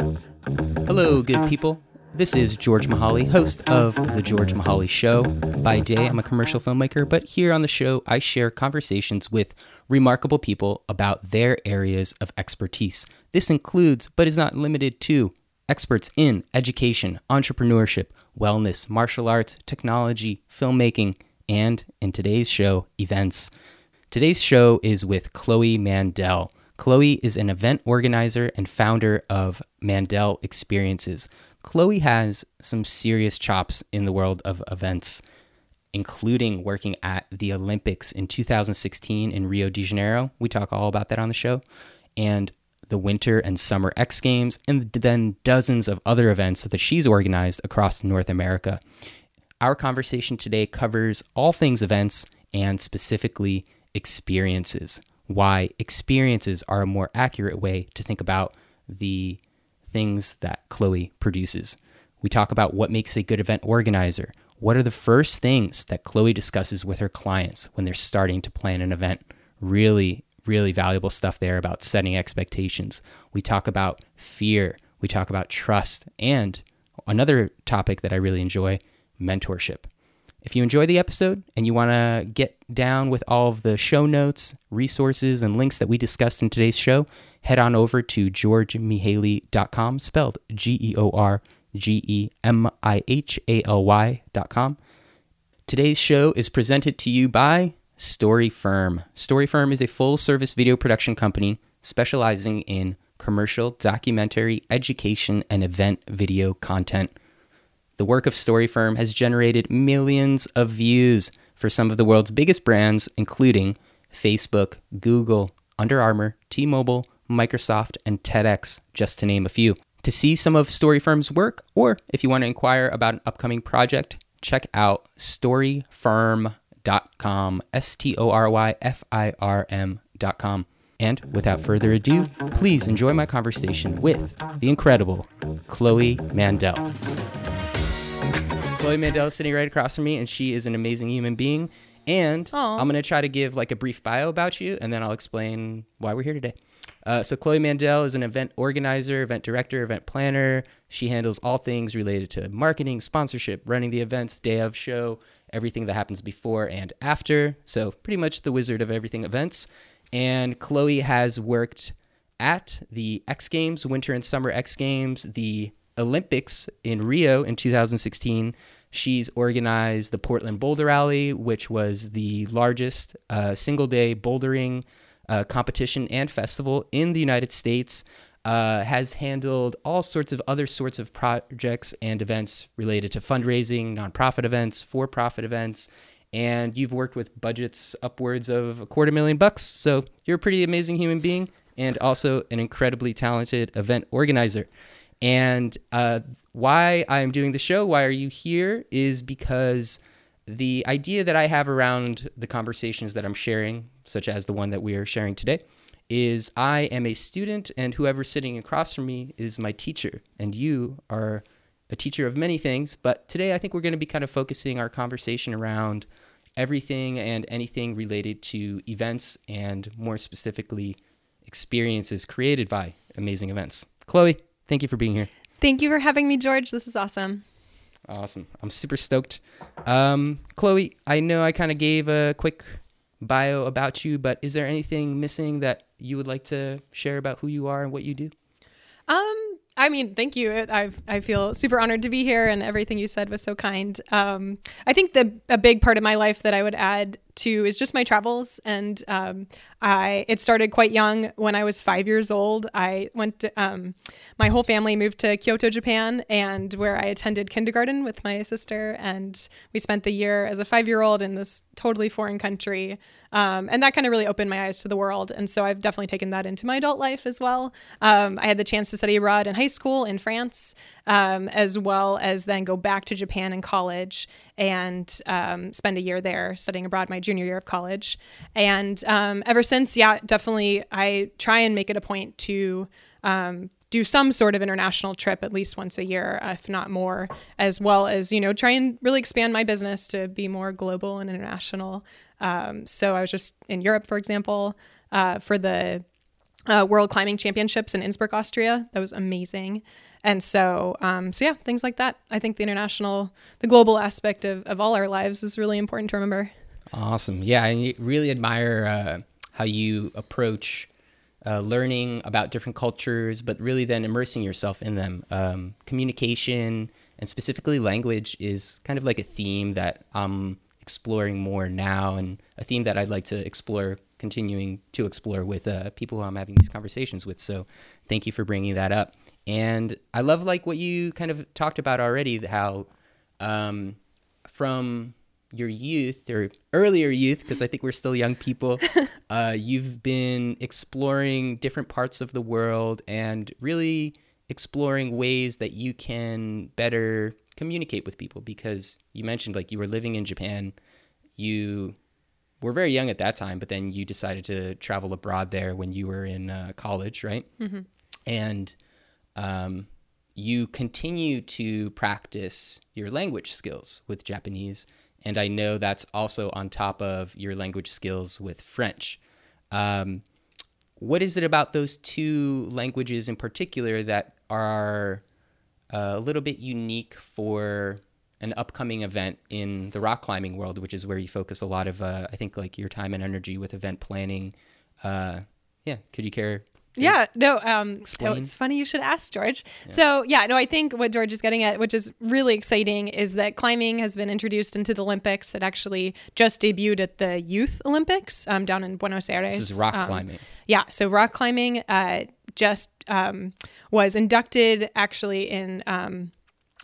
Hello, good people. This is George Mihaly, host of The George Mihaly Show. By day, I'm a commercial filmmaker, but here on the show, I share conversations with remarkable people about their areas of expertise. This includes, but is not limited to, experts in education, entrepreneurship, wellness, martial arts, technology, filmmaking, and in today's show, events. Today's show is with Chloe Mandell. Chloe is an event organizer and founder of Mandell Experiences. Chloe has some serious chops in the world of events, including working at the Olympics in 2016 in Rio de Janeiro. We talk all about that on the show. And the Winter and Summer X Games, and then dozens of other events that she's organized across North America. Our conversation today covers all things events and specifically experiences. Why experiences are a more accurate way to think about the things that Chloe produces. We talk about what makes a good event organizer. What are the first things that Chloe discusses with her clients when they're starting to plan an event? Really, really valuable stuff there about setting expectations. We talk about fear. We talk about trust. And another topic that I really enjoy mentorship. If you enjoy the episode and you want to get down with all of the show notes, resources, and links that we discussed in today's show, head on over to georgemihaly.com, spelled G E O R G E M I H A L Y.com. Today's show is presented to you by Story Firm. Story Firm is a full service video production company specializing in commercial, documentary, education, and event video content. The work of Story Firm has generated millions of views for some of the world's biggest brands, including Facebook, Google, Under Armour, T Mobile, Microsoft, and TEDx, just to name a few. To see some of Story Firm's work, or if you want to inquire about an upcoming project, check out storyfirm.com, S T O R Y F I R M.com. And without further ado, please enjoy my conversation with the incredible Chloe Mandell. Chloe Mandell is sitting right across from me, and she is an amazing human being. And Aw. I'm going to try to give like a brief bio about you, and then I'll explain why we're here today. Uh, so Chloe Mandell is an event organizer, event director, event planner. She handles all things related to marketing, sponsorship, running the events, day of show, everything that happens before and after. So pretty much the wizard of everything events. And Chloe has worked at the X Games, Winter and Summer X Games, the Olympics in Rio in 2016. She's organized the Portland Boulder Rally, which was the largest uh, single day bouldering uh, competition and festival in the United States. Uh, has handled all sorts of other sorts of projects and events related to fundraising, nonprofit events, for profit events, and you've worked with budgets upwards of a quarter million bucks. So you're a pretty amazing human being and also an incredibly talented event organizer. And uh, why I'm doing the show, why are you here, is because the idea that I have around the conversations that I'm sharing, such as the one that we are sharing today, is I am a student, and whoever's sitting across from me is my teacher. And you are a teacher of many things. But today, I think we're going to be kind of focusing our conversation around everything and anything related to events and more specifically, experiences created by amazing events. Chloe, thank you for being here. Thank you for having me, George. This is awesome. Awesome. I'm super stoked. Um, Chloe, I know I kind of gave a quick bio about you, but is there anything missing that you would like to share about who you are and what you do? Um, I mean, thank you. I've, I feel super honored to be here, and everything you said was so kind. Um, I think the a big part of my life that I would add to is just my travels, and um, I it started quite young. When I was five years old, I went. To, um, my whole family moved to Kyoto, Japan, and where I attended kindergarten with my sister, and we spent the year as a five year old in this totally foreign country. Um, and that kind of really opened my eyes to the world. And so I've definitely taken that into my adult life as well. Um, I had the chance to study abroad in high school in France, um, as well as then go back to Japan in college and um, spend a year there studying abroad my junior year of college. And um, ever since, yeah, definitely, I try and make it a point to um, do some sort of international trip at least once a year, if not more, as well as, you know, try and really expand my business to be more global and international. Um, so I was just in Europe, for example, uh, for the uh, World Climbing Championships in Innsbruck, Austria. That was amazing. And so, um, so yeah, things like that. I think the international, the global aspect of, of all our lives is really important to remember. Awesome. Yeah, I really admire uh, how you approach uh, learning about different cultures, but really then immersing yourself in them. Um, communication and specifically language is kind of like a theme that I'm exploring more now, and a theme that I'd like to explore, continuing to explore with uh, people who I'm having these conversations with. So, thank you for bringing that up. And I love like what you kind of talked about already, how um, from your youth or earlier youth, because I think we're still young people, uh, you've been exploring different parts of the world and really exploring ways that you can better communicate with people. Because you mentioned like you were living in Japan, you were very young at that time, but then you decided to travel abroad there when you were in uh, college, right? Mm-hmm. And um, you continue to practice your language skills with Japanese and I know that's also on top of your language skills with French. Um, what is it about those two languages in particular that are uh, a little bit unique for an upcoming event in the rock climbing world, which is where you focus a lot of, uh, I think, like your time and energy with event planning? Uh, yeah, could you care yeah, no, um, oh, it's funny you should ask George. Yeah. So, yeah, no, I think what George is getting at, which is really exciting, is that climbing has been introduced into the Olympics. It actually just debuted at the Youth Olympics um, down in Buenos Aires. This is rock um, climbing. Yeah, so rock climbing uh, just um, was inducted actually in um,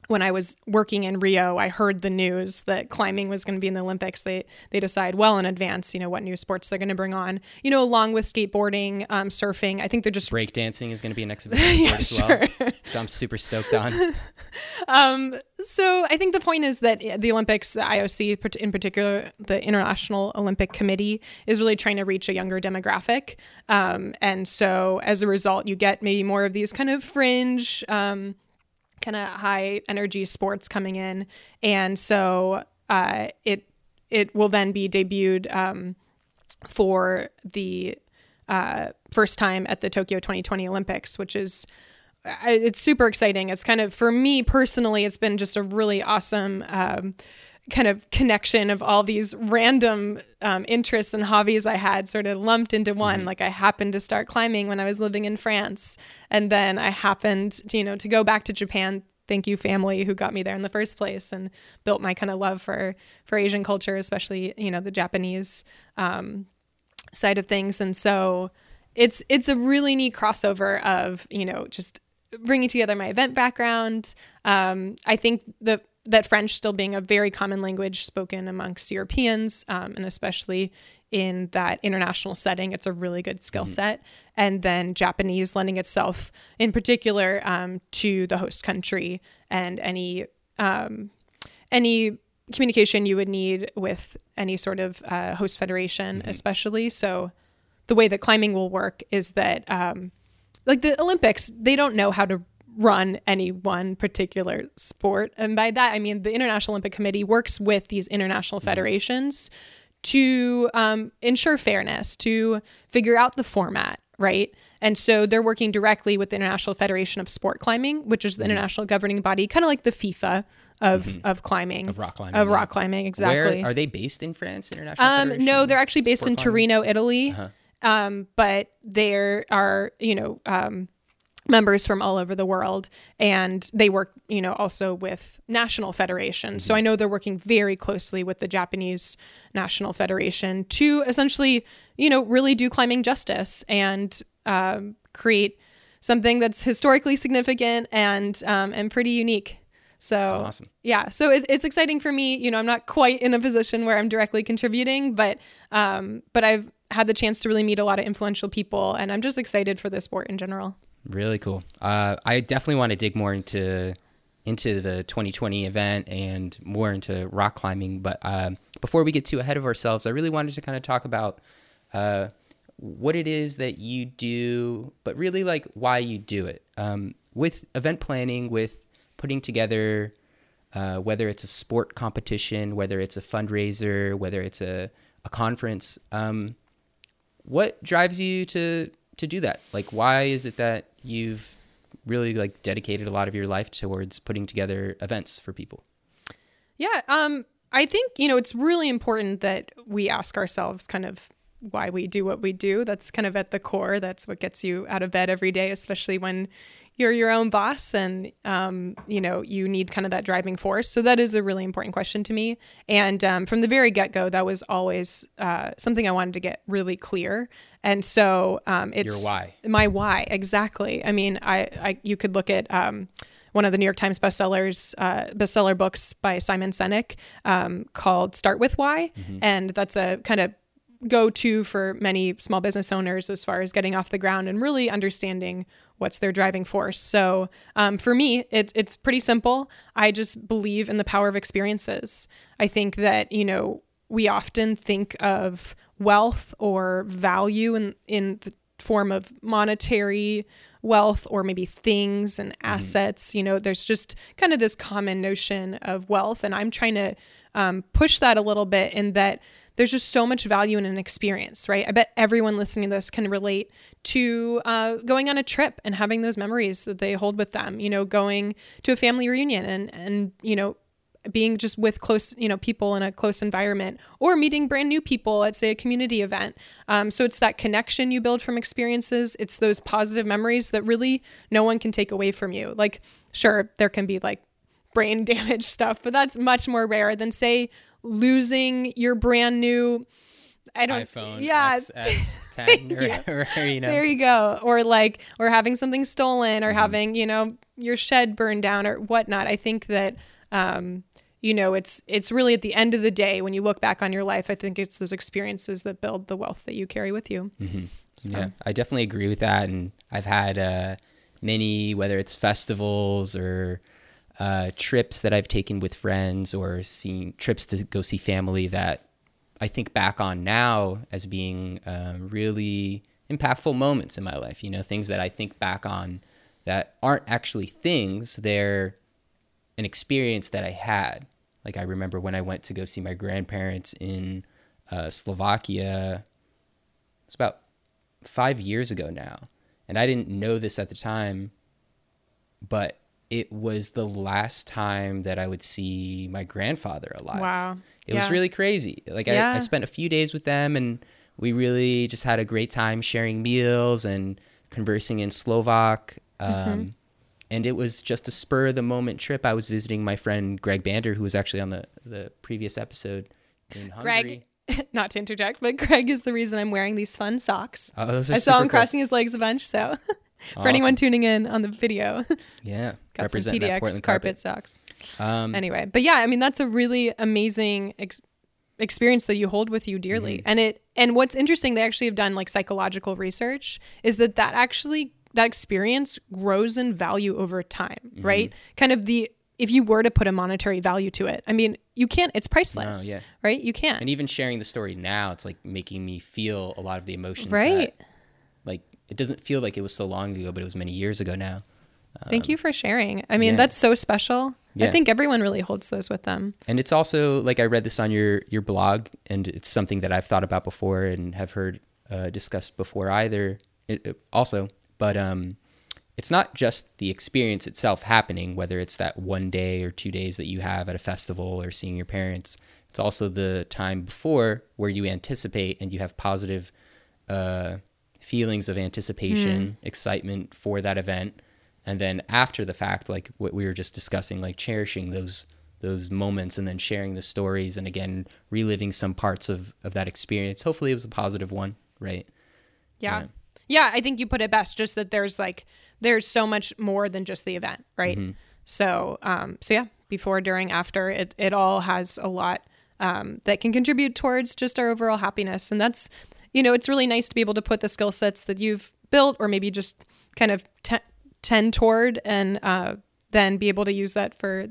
when I was working in Rio, I heard the news that climbing was going to be in the Olympics. They they decide well in advance, you know, what new sports they're going to bring on. You know, along with skateboarding, um, surfing. I think they're just breakdancing is going to be an exhibition yeah, as sure. well. So I'm super stoked on. um, so I think the point is that the Olympics, the IOC in particular, the International Olympic Committee, is really trying to reach a younger demographic, um, and so as a result, you get maybe more of these kind of fringe. Um, kind of high energy sports coming in, and so uh, it it will then be debuted um, for the uh, first time at the Tokyo 2020 Olympics, which is it's super exciting. It's kind of for me personally, it's been just a really awesome. Um, kind of connection of all these random um, interests and hobbies I had sort of lumped into one. Mm-hmm. Like I happened to start climbing when I was living in France, and then I happened, to, you know, to go back to Japan. Thank you, family, who got me there in the first place and built my kind of love for for Asian culture, especially you know the Japanese um, side of things. And so it's it's a really neat crossover of you know just bringing together my event background. Um, I think the that French still being a very common language spoken amongst Europeans, um, and especially in that international setting, it's a really good skill mm-hmm. set. And then Japanese lending itself, in particular, um, to the host country and any um, any communication you would need with any sort of uh, host federation, mm-hmm. especially. So, the way that climbing will work is that, um, like the Olympics, they don't know how to run any one particular sport. And by that, I mean the International Olympic Committee works with these international mm-hmm. federations to um, ensure fairness, to figure out the format, right? And so they're working directly with the International Federation of Sport Climbing, which is the mm-hmm. international governing body, kind of like the FIFA of mm-hmm. of climbing of rock climbing of rock climbing exactly. Where, are they based in France? International? Um, no, they're actually based in climbing? Torino, Italy. Uh-huh. Um, but there are you know um, members from all over the world and they work you know also with national federations mm-hmm. so i know they're working very closely with the japanese national federation to essentially you know really do climbing justice and um, create something that's historically significant and um, and pretty unique so awesome. yeah, so it, it's exciting for me. You know, I'm not quite in a position where I'm directly contributing, but um, but I've had the chance to really meet a lot of influential people, and I'm just excited for the sport in general. Really cool. Uh, I definitely want to dig more into into the 2020 event and more into rock climbing. But um, before we get too ahead of ourselves, I really wanted to kind of talk about uh, what it is that you do, but really like why you do it. Um, with event planning, with putting together, uh, whether it's a sport competition, whether it's a fundraiser, whether it's a, a conference, um, what drives you to to do that? Like, why is it that you've really like dedicated a lot of your life towards putting together events for people? Yeah, um, I think you know it's really important that we ask ourselves kind of why we do what we do. That's kind of at the core. That's what gets you out of bed every day, especially when you're your own boss and um, you know you need kind of that driving force. So that is a really important question to me. And um, from the very get-go that was always uh, something i wanted to get really clear. And so um, it's Your why. my why exactly. I mean i, I you could look at um, one of the New York Times bestsellers, uh, bestseller books by Simon Sinek um, called "Start with Why," and that's a kind of go to for many small business owners as far as getting off the ground and really understanding what's their driving force. So um, for me, it, it's pretty simple. I just believe in the power of experiences. I think that, you know, we often think of wealth or value in, in the form of monetary wealth or maybe things and assets. You know, there's just kind of this common notion of wealth. And I'm trying to um, push that a little bit in that there's just so much value in an experience, right? I bet everyone listening to this can relate to uh, going on a trip and having those memories that they hold with them. You know, going to a family reunion and and you know being just with close you know people in a close environment or meeting brand new people at say a community event um, so it's that connection you build from experiences it's those positive memories that really no one can take away from you like sure there can be like brain damage stuff but that's much more rare than say losing your brand new I don't iPhone yeah. XS10 or, Yeah. or, you know. there you go. Or like or having something stolen or having you know your shed burned down or whatnot. I think that um you know it's it's really at the end of the day when you look back on your life i think it's those experiences that build the wealth that you carry with you. So- Yeah, I definitely agree with that. And I've had uh, many, whether it's festivals or uh, trips that I've taken with friends or seen trips to go see family that I think back on now as being um, really impactful moments in my life. You know, things that I think back on that aren't actually things, they're an experience that I had. Like I remember when I went to go see my grandparents in uh, Slovakia. It's about five years ago now, and I didn't know this at the time, but it was the last time that I would see my grandfather alive. Wow. It was really crazy. Like I, Yeah. I spent a few days with them, and we really just had a great time sharing meals and conversing in Slovak. Um, Mm-hmm. And it was just a spur of the moment trip. I was visiting my friend Greg Bander, who was actually on the, the previous episode in Hungary. greg not to interject but greg is the reason i'm wearing these fun socks Oh, those are i saw him cool. crossing his legs a bunch so for anyone tuning in on the video Yeah, got some representing that pdx Portland carpet socks Um, anyway but yeah i mean that's a really amazing ex- experience that you hold with you dearly Mm-hmm. and it and what's interesting they actually have done like psychological research is that that actually that experience grows in value over time Mm-hmm. right kind of the if you were to put a monetary value to it i mean you can't it's priceless yeah. right you can't and even sharing the story now, it's like making me feel a lot of the emotions. right That, it doesn't feel like it was so long ago, but it was many years ago now. thank you for sharing i mean yeah. that's so special i think everyone really holds those with them And it's also like I read this on your your blog, and it's something that I've thought about before and have heard uh, discussed before either. It, it- also, but um, it's not just the experience itself happening, whether it's that one day or two days that you have at a festival or seeing your parents. It's also the time before where you anticipate and you have positive uh, feelings of anticipation, excitement for that event, and then after the fact, like what we were just discussing, like cherishing those those moments and then sharing the stories and again reliving some parts of of that experience. Hopefully, it was a positive one, right? Yeah. yeah. I think you put it best just that there's like there's so much more than just the event, right? So um so yeah, before, during, after, it it all has a lot um that can contribute towards just our overall happiness. And that's you know, it's really nice to be able to put the skill sets that you've built or maybe just kind of te- tend toward and uh then be able to use that for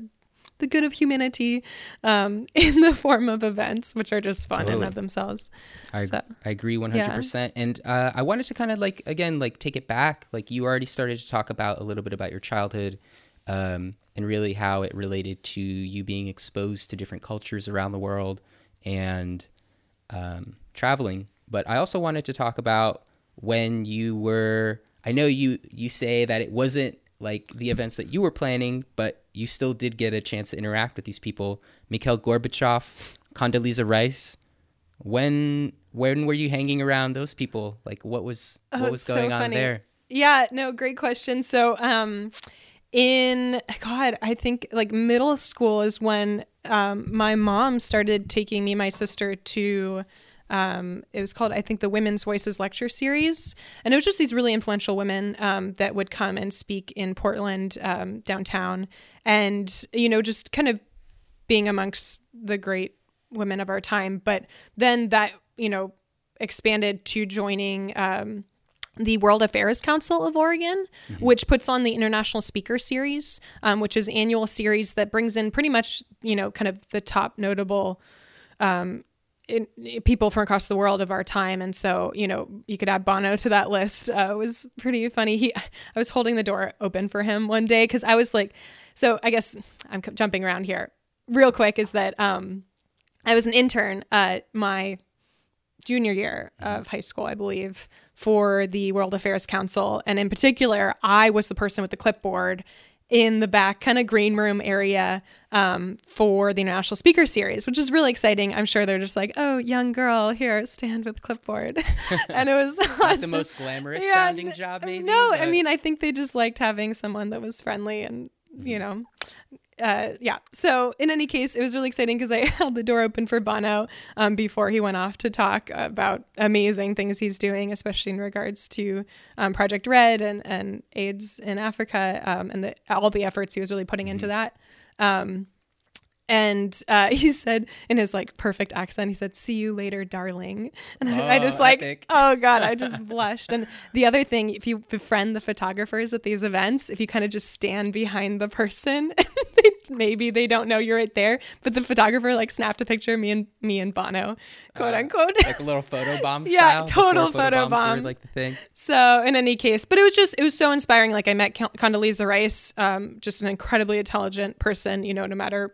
the good of humanity um, in the form of events, which are just fun in Totally. and of themselves. I, So- I agree 100%. And uh, I wanted to kind of like, again, like take it back. Like you already started to talk about a little bit about your childhood um, and really how it related to you being exposed to different cultures around the world and um, traveling. But I also wanted to talk about when you were I know you you say that it wasn't like the events that you were planning, but you still did get a chance to interact with these people. Mikhail Gorbachev, Condoleezza Rice. When when were you hanging around those people? Like what was Oh, what was it's so going on there? Yeah, no, great question. So, um, in God, I think like middle school is when um, my mom started taking me my sister to. Um, it was called, I think, the Women's Voices lecture series, and it was just these really influential women um, that would come and speak in Portland um, downtown, and you know, just kind of being amongst the great women of our time. But then that, you know, expanded to joining um, the World Affairs Council of Oregon, which puts on the International Speaker Series, um, which is annual series that brings in pretty much, you know, kind of the top notable um, in, people from across the world of our time. And so, you know, you could add Bono to that list. Uh, it was pretty funny. He, I was holding the door open for him one day because I was like, so I guess I'm c- jumping around here real quick. Is that um, I was an intern at my junior year of high school, I believe, for the World Affairs Council. And in particular, I was the person with the clipboard in the back kind of green room area um, for the International Speaker Series, which is really exciting. I'm sure they're just like, oh, young girl, here, stand with clipboard. and it was Not the most glamorous Yeah, sounding job, maybe. No, I mean, I think they just liked having someone that was friendly and, you know, uh, yeah. So in any case, it was really exciting because I held the door open for Bono um, before he went off to talk about amazing things he's doing, especially in regards to um, Project Red and, and AIDS in Africa um, and the, all the efforts he was really putting into that. And uh, he said in his like perfect accent, he said, "See you later, darling." And I, I Oh, just like, epic. oh god, I just blushed. And the other thing, if you befriend the photographers at these events, if you kind of just stand behind the person, they, maybe they don't know you're right there, but the photographer like snapped a picture of me and me and Bono, quote Uh, unquote. like a little photo bomb Yeah, total photo photo bombs were, bomb. like the thing. So in any case, but it was just it was so inspiring. Like I met Con- Condoleezza Rice, um, just an incredibly intelligent person. You know, no matter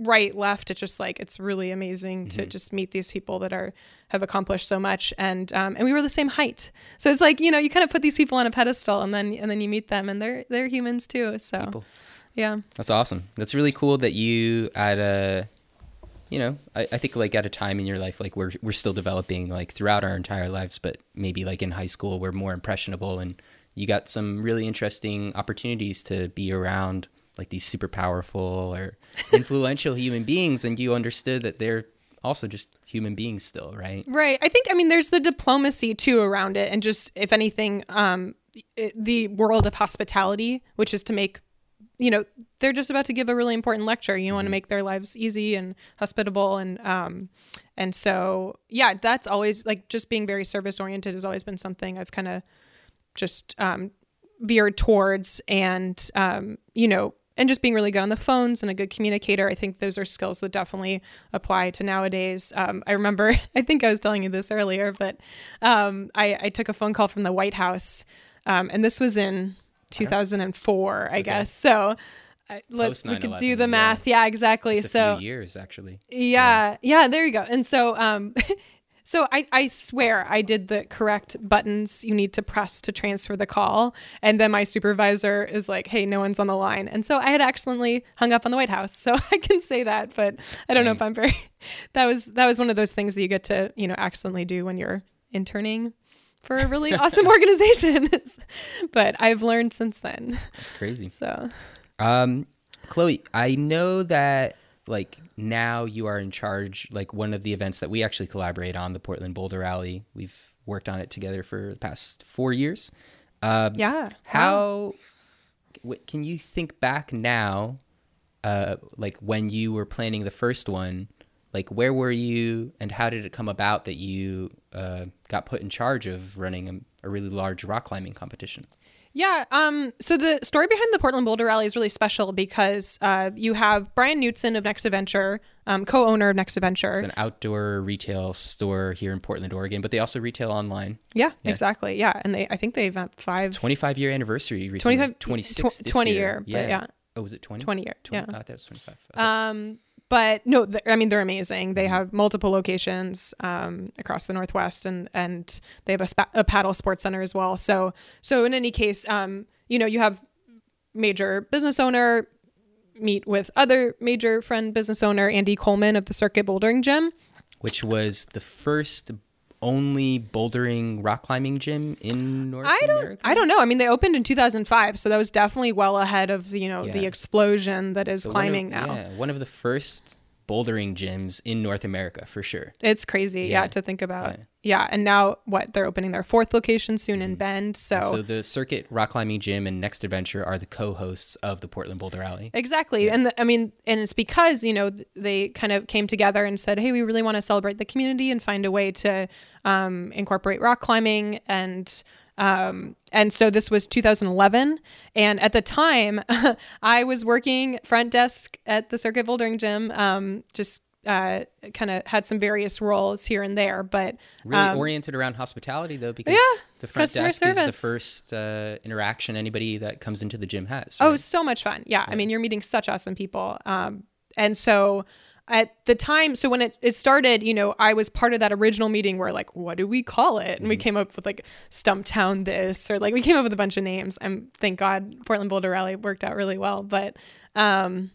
right left, it's just like it's really amazing to just meet these people that are have accomplished so much. And um, and we were the same height, so it's like you know you kind of put these people on a pedestal, and then and then you meet them, and they're they're humans too. So People. yeah, That's awesome. That's really cool that you at a, you know, I, I think like at a time in your life, like we're we're still developing like throughout our entire lives, but maybe like in high school we're more impressionable and you got some really interesting opportunities to be around like these super powerful or influential human beings and you understood that they're also just human beings still, right? Right. I think I mean there's the diplomacy too around it and just if anything um it, the world of hospitality which is to make you know they're just about to give a really important lecture you want to make their lives easy and hospitable and um and so yeah that's always like just being very service oriented has always been something I've kind of just um veered towards and um you know and just being really good on the phones and a good communicator i think those are skills that definitely apply to nowadays. Um, i remember i think i was telling you this earlier but um, I, I took a phone call from the white house um, and this was in 2004 i guess. So I, let's we could do the math. Yeah exactly. Just a so years actually. yeah, yeah, there you go. And so um so I I swear I did the correct buttons you need to press to transfer the call and then my supervisor is like, "Hey, no one's on the line." And so I had accidentally hung up on the White House. So I can say that, but I don't know if I'm very That was that was one of those things that you get to, you know, accidentally do when you're interning for a really awesome organization. but I've learned since then. That's crazy. So Um, Chloe, I know that like now you are in charge. Like one of the events that we actually collaborate on, the Portland Boulder Rally. We've worked on it together for the past four years. Um, yeah. How what, can you think back now, uh, like when you were planning the first one? Like where were you, and how did it come about that you uh, got put in charge of running a, a really large rock climbing competition? Yeah. Um, so the story behind the Portland Boulder Rally is really special because uh, you have Brian Knutson of Next Adventure, um, co-owner of Next Adventure. It's an outdoor retail store here in Portland, Oregon, but they also retail online. yeah, Yeah. exactly. Yeah, and they I think they've had five 25 year anniversary recently. 25 26 tw- 20 year. year, but yeah. Oh, was it 20? 20 year. 20 Yeah. I thought it was 25. Okay. Um, but no, I mean they're amazing. They have multiple locations um, across the Northwest, and and they have a, spa- a paddle sports center as well. So so in any case, um, you know, you have major business owner meet with other major friend business owner Andy Coleman of the Circuit Bouldering Gym. which was the first only bouldering rock climbing gym in North I don't America. I don't know. I mean they opened in 2005, so that was definitely well ahead of you know the explosion that is So one of- climbing now. Yeah, one of the first bouldering gyms in North America for sure. It's crazy, yeah, Yeah. to think about. Yeah. Mm-hmm. Yeah. and now what? They're opening their fourth location soon in Bend. So, So the Circuit Rock Climbing Gym and Next Adventure are the co-hosts of the Portland Boulder Rally. exactly, and the, I mean, and it's because you know they kind of came together and said, "Hey, we really want to celebrate the community and find a way to um, incorporate rock climbing." And um, and so this was 2011, and at the time, I was working front desk at the Circuit Bouldering Gym, um, just. Uh, kind of had some various roles here and there, but Really um, oriented around hospitality though, because yeah, the front desk is the first uh, interaction anybody that comes into the gym has. Oh, so much fun. Yeah. I mean, you're meeting such awesome people. Um, and so at the time, so when it, it started, you know, I was part of that original meeting where like, what do we call it? And we came up with like Stumptown this, or like we came up with a bunch of names. And thank God Portland Boulder Rally worked out really well. But, um,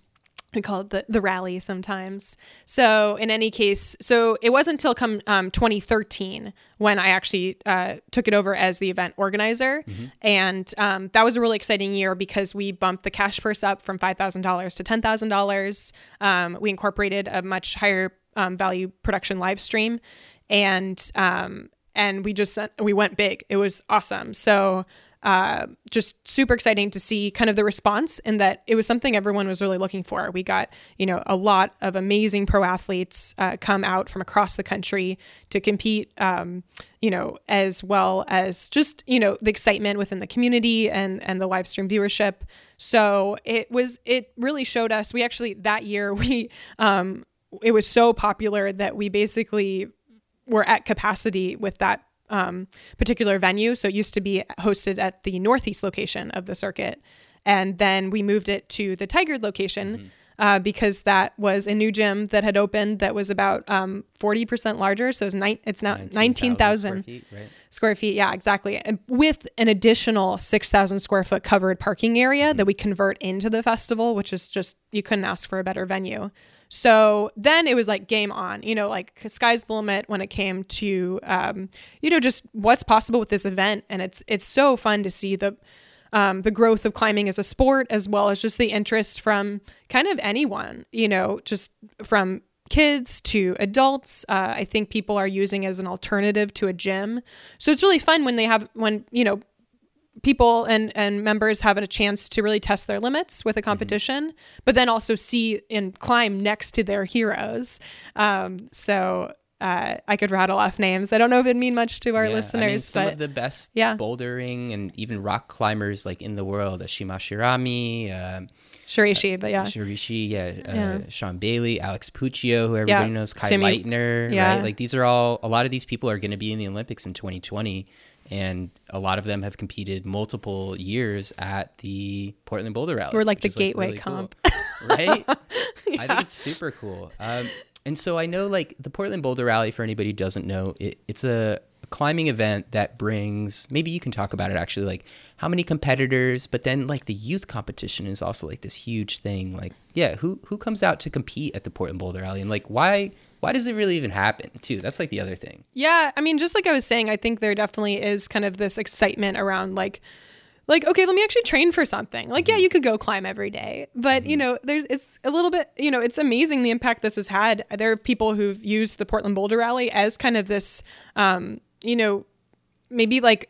we call it the, the rally sometimes. So in any case, so it wasn't until come um, 2013 when I actually uh, took it over as the event organizer, and um, that was a really exciting year because we bumped the cash purse up from five thousand dollars to ten thousand dollars. Um, we incorporated a much higher um, value production live stream, and um, and we just we went big. It was awesome. So uh, just super exciting to see kind of the response and that it was something everyone was really looking for. We got, you know, a lot of amazing pro athletes uh, come out from across the country to compete, um, you know, as well as just, you know, the excitement within the community and, and the live stream viewership. So it was, it really showed us, we actually, that year, we, um, it was so popular that we basically were at capacity with that um, particular venue. So it used to be hosted at the northeast location of the circuit, and then we moved it to the Tigard location uh, because that was a new gym that had opened that was about um, forty percent larger. So it's, ni- it's now nineteen thousand square feet, right? square feet. Yeah, exactly. And with an additional 6,000 square foot covered parking area that we convert into the festival, which is just, you couldn't ask for a better venue. So then it was like game on, you know, like sky's the limit when it came to, um, you know, just what's possible with this event. And it's, it's so fun to see the, um, the growth of climbing as a sport, as well as just the interest from kind of anyone, you know, just from kids to adults. Uh, I think people are using as an alternative to a gym. So it's really fun when they have, when, you know, people and, and members have a chance to really test their limits with a competition, but then also see and climb next to their heroes. Um, so uh, I could rattle off names. I don't know if it'd mean much to our Yeah, listeners, I mean, some but of the best Yeah. bouldering and even rock climbers like in the world, Ashima Shirami, um, Shiraishi, but yeah. Shiraishi, yeah, uh, Yeah. Sean Bailey, Alex Puccio, who everybody knows, Kai Jimmy- Lightner, right? Like these are all a lot of these people are going to be in the Olympics in 2020, and a lot of them have competed multiple years at the Portland Boulder Rally. We're like the gateway really cool. comp. right? I think it's super cool. Um, and so I know like the Portland Boulder Rally, for anybody who doesn't know, it, it's a climbing event that brings maybe you can talk about it actually like how many competitors but then like the youth competition is also like this huge thing like yeah who who comes out to compete at the portland boulder rally? And like why why does it really even happen too? That's like the other thing. Yeah, I mean, just like I was saying, I think there definitely is kind of this excitement around like, like okay, let me actually train for something. Like, yeah, you could go climb every day, but you know, there's it's a little bit, you know, it's amazing the impact this has had. There are people who've used the Portland Boulder Rally as kind of this, um, you know, maybe like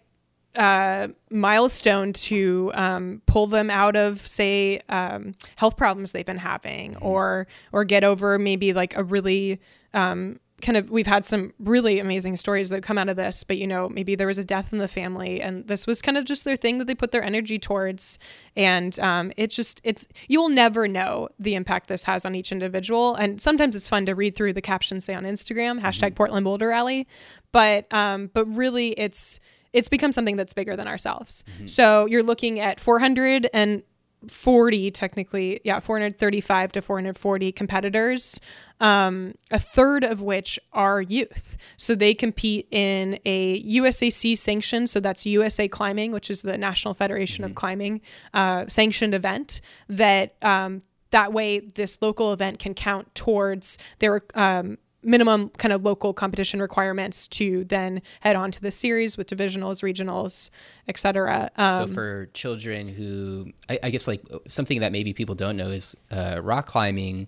uh, milestone to um, pull them out of, say, um, health problems they've been having, or or get over maybe like a really um, kind of. We've had some really amazing stories that come out of this, but you know, maybe there was a death in the family, and this was kind of just their thing that they put their energy towards, and um, it's just it's you'll never know the impact this has on each individual, and sometimes it's fun to read through the captions say on Instagram hashtag Portland Boulder Rally, but um, but really it's it's become something that's bigger than ourselves. So you're looking at 400 and 440 technically yeah 435 to 440 competitors um, a third of which are youth. So they compete in a usac sanctioned so that's usa climbing which is the national federation of climbing uh, sanctioned event that um, that way this local event can count towards their um, minimum kind of local competition requirements to then head on to the series with divisionals regionals etc um, so for children who I, I, guess like something that maybe people don't know is uh, rock climbing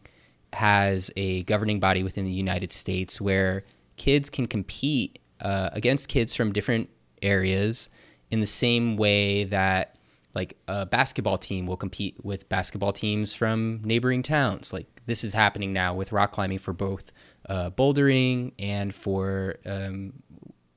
has a governing body within the united states where kids can compete uh, against kids from different areas in the same way that like a basketball team will compete with basketball teams from neighboring towns. Like this is happening now with rock climbing for both uh, bouldering and for um,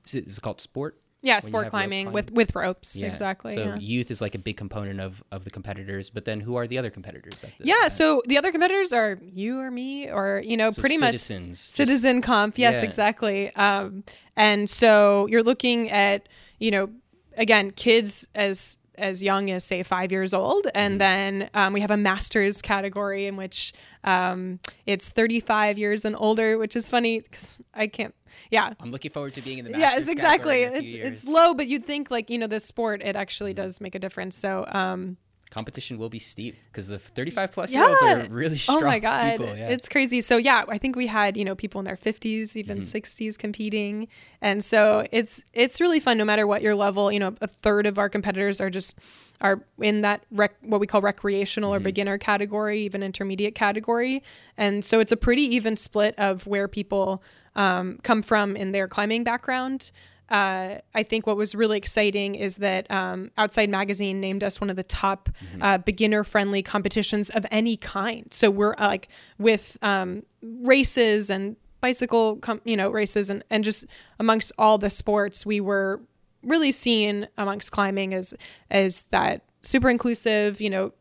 is it, is it called sport? Yeah, sport climbing with with ropes. Yeah. Exactly. So yeah. youth is like a big component of of the competitors, but then who are the other competitors? yeah, so the other competitors are you or me or you know so pretty citizens, much citizen just, comp. Yes, yeah. exactly. Um, and so you're looking at you know again kids as as young as say five years old. And mm-hmm. then um, we have a master's category in which um, it's 35 years and older which is funny because i can't yeah. I'm looking forward to being in the master's yes exactly. it's it's low but you'd think like you know the sport it actually mm-hmm. does make a difference. So um, competition will be steep because the 35 plus year olds are really strong. Oh my god, people, yeah. it's crazy. So yeah, I think we had you know people in their 50s, even mm-hmm. 60s competing, and so it's it's really fun no matter what your level. You know, a third of our competitors are just are in that rec- what we call recreational mm-hmm. or beginner category, even intermediate category, and so it's a pretty even split of where people um, come from in their climbing background uh, I think what was really exciting is that um, Outside Magazine named us one of the top mm-hmm. uh, beginner friendly competitions of any kind. So we're uh, like with um, races and bicycle, com- you know, races and, and just amongst all the sports, we were really seen amongst climbing as as that super inclusive, you know,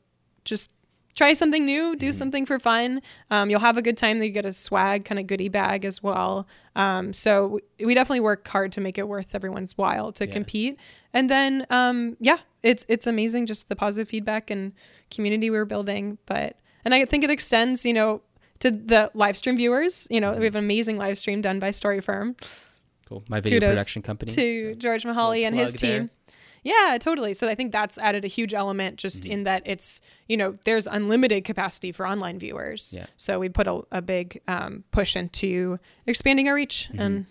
just try something new, do mm-hmm. something for fun. Um, you'll have a good time. You get a swag kind of goodie bag as well. Um, so we definitely work hard to make it worth everyone's while to yeah. compete. And then, um, yeah, it's it's amazing just the positive feedback and community we're building. But and I think it extends, you know, to the live stream viewers. You know, mm-hmm. we have an amazing live stream done by Story Firm. Cool. My video Kudos production company. To so George Mihaly and his team. Yeah, totally. So I think that's added a huge element just mm-hmm. in that it's, you know, there's unlimited capacity for online viewers. Yeah. So we put a, a big um, push into expanding our reach mm-hmm. and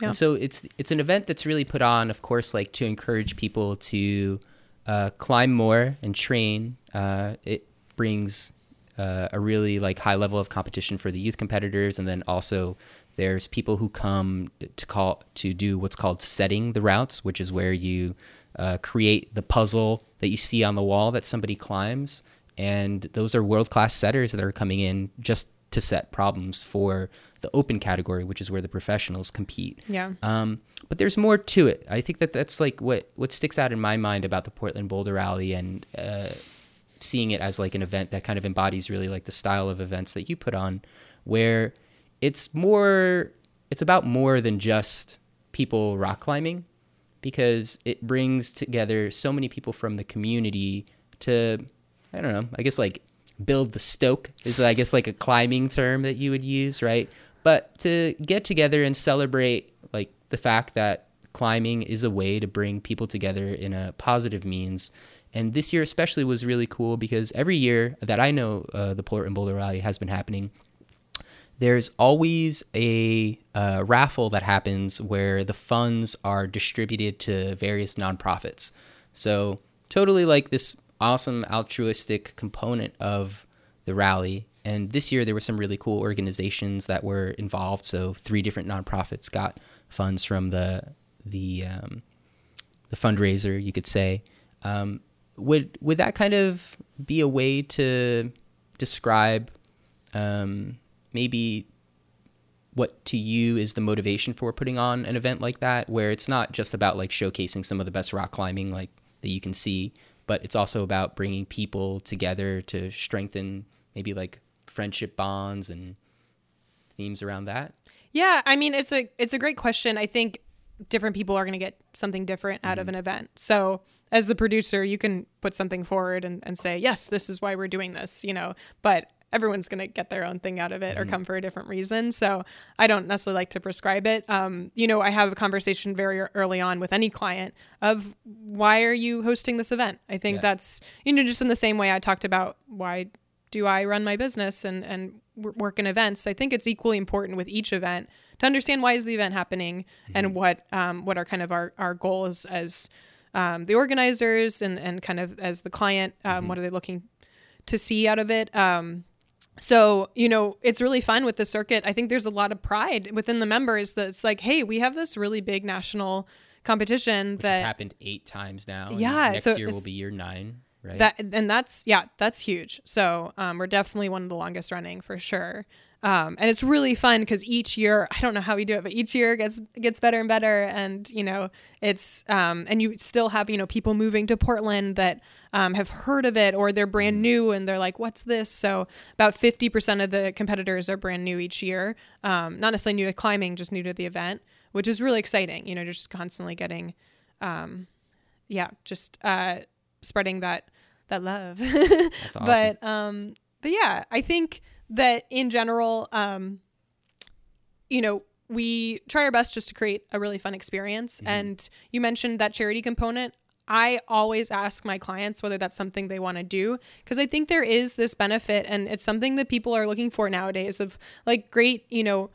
yeah. And so it's it's an event that's really put on, of course, like to encourage people to uh, climb more and train. Uh, it brings uh, a really like high level of competition for the youth competitors, and then also there's people who come to call to do what's called setting the routes, which is where you uh, create the puzzle that you see on the wall that somebody climbs. And those are world class setters that are coming in just to set problems for the open category, which is where the professionals compete. Yeah. Um, but there's more to it. I think that that's like what what sticks out in my mind about the Portland Boulder Rally and uh, seeing it as like an event that kind of embodies really like the style of events that you put on, where it's more it's about more than just people rock climbing because it brings together so many people from the community to I don't know, I guess like build the stoke is I guess like a climbing term that you would use, right? But to get together and celebrate like the fact that climbing is a way to bring people together in a positive means. And this year especially was really cool because every year that I know uh, the Portland Boulder Rally has been happening, there's always a uh, raffle that happens where the funds are distributed to various nonprofits. So, totally like this awesome altruistic component of the rally. And this year, there were some really cool organizations that were involved. So, three different nonprofits got funds from the the um, the fundraiser, you could say. Um, would would that kind of be a way to describe um, maybe what to you is the motivation for putting on an event like that where it's not just about like showcasing some of the best rock climbing like that you can see but it's also about bringing people together to strengthen maybe like friendship bonds and themes around that? Yeah i mean it's a it's a great question. I think different people are going to get something different out mm-hmm. of an event. So as the producer, you can put something forward and, and say, yes, this is why we're doing this, you know, but everyone's going to get their own thing out of it or come for a different reason. So I don't necessarily like to prescribe it. Um, you know, I have a conversation very early on with any client of why are you hosting this event? I think Yeah. that's, you know, just in the same way I talked about why do I run my business and, and work in events. I think it's equally important with each event to understand why is the event happening and what, um, what are kind of our, our goals as, um, the organizers and, and kind of as the client, um, what are they looking to see out of it? Um, so, you know, it's really fun with the circuit. I think there's a lot of pride within the members that it's like, hey, we have this really big national competition Which that happened eight times now. Yeah, Next so year will be year nine, right? that and that's yeah, that's huge. So, um, we're definitely one of the longest running for sure. Um, and it's really fun because each year, I don't know how we do it, but each year gets gets better and better. And you know, it's um, and you still have you know people moving to Portland that um, have heard of it or they're brand new and they're like, "What's this?" So about fifty percent of the competitors are brand new each year. Um, not necessarily new to climbing, just new to the event, which is really exciting. You know, just constantly getting, um, yeah, just uh, spreading that that love. That's awesome. But um, but yeah, I think that in general, um, you know, we try our best just to create a really fun experience. Mm-hmm. And you mentioned that charity component. I always ask my clients whether that's something they want to do because I think there is this benefit and it's something that people are looking for nowadays of like great, you know,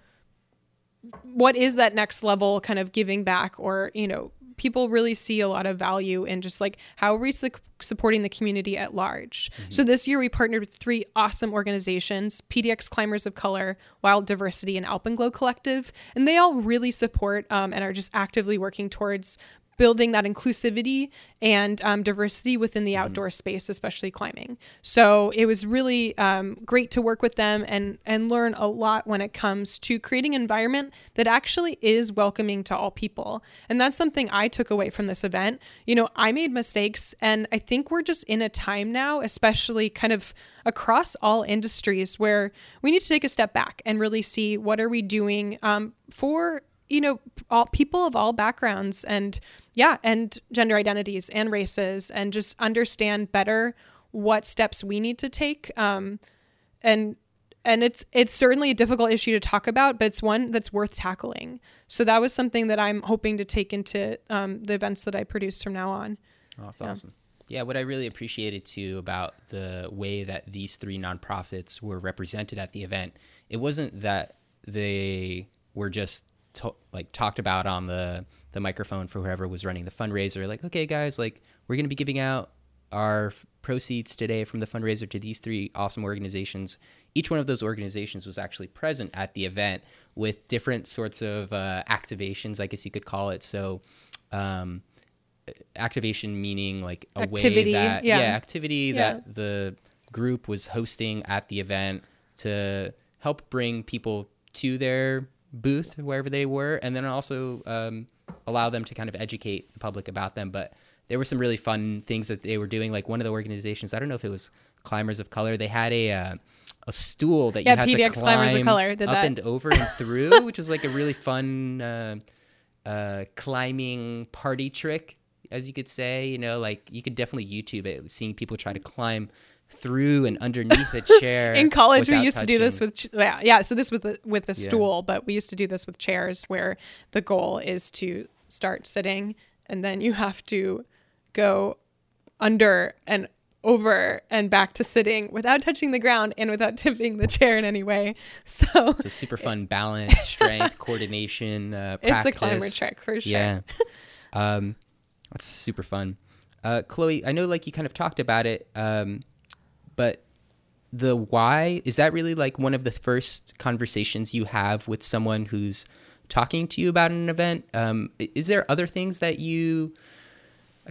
what is that next level kind of giving back or you know people really see a lot of value in just like how are we su- supporting the community at large? So this year we partnered with three awesome organizations pdx climbers of color wild diversity and alpenglow collective and they all really support um, and are just actively working towards building that inclusivity and um, diversity within the outdoor space, especially climbing. So it was really um, great to work with them and and learn a lot when it comes to creating an environment that actually is welcoming to all people. And that's something I took away from this event. You know, I made mistakes, and I think we're just in a time now, especially kind of across all industries, where we need to take a step back and really see what are we doing um, for you know all people of all backgrounds and yeah and gender identities and races and just understand better what steps we need to take um and and it's it's certainly a difficult issue to talk about but it's one that's worth tackling. So that was something that i'm hoping to take into um, the events that i produce from now on. Oh, that's awesome. Yeah, what I really appreciated too about the way that these three nonprofits were represented at the event, it wasn't that they were just to- like talked about on the the microphone for whoever was running the fundraiser. Like, okay, guys, like we're gonna be giving out our f- proceeds today from the fundraiser to these three awesome organizations. Each one of those organizations was actually present at the event with different sorts of uh, activations, I guess you could call it. So. Um, activation meaning like a Activity, way that yeah. activity Yeah. that the group was hosting at the event to help bring people to their booth wherever they were and then also um, allow them to kind of educate the public about them but there were some really fun things that they were doing like one of the organizations i don't know if it was climbers of color they had a uh, a stool that Yeah, you had PDX to Climbers of Color did up that. and over and through which was like a really fun uh, uh, climbing party trick, as you could say. You know, like you could definitely YouTube it, seeing people try to climb through and underneath a chair. in college we used to do this with ch- yeah yeah so this was the, with a Yeah. stool but we used to do this with chairs where the goal is to start sitting and then you have to go under and over and back to sitting without touching the ground and without tipping the chair in any way so It's a super fun balance, strength, coordination. Uh, it's a climber trick for sure Yeah. um, that's super fun. Uh, Chloe, I know like you kind of talked about it, um, but the why is that really like one of the first conversations you have with someone who's talking to you about an event? Um, is there other things that you,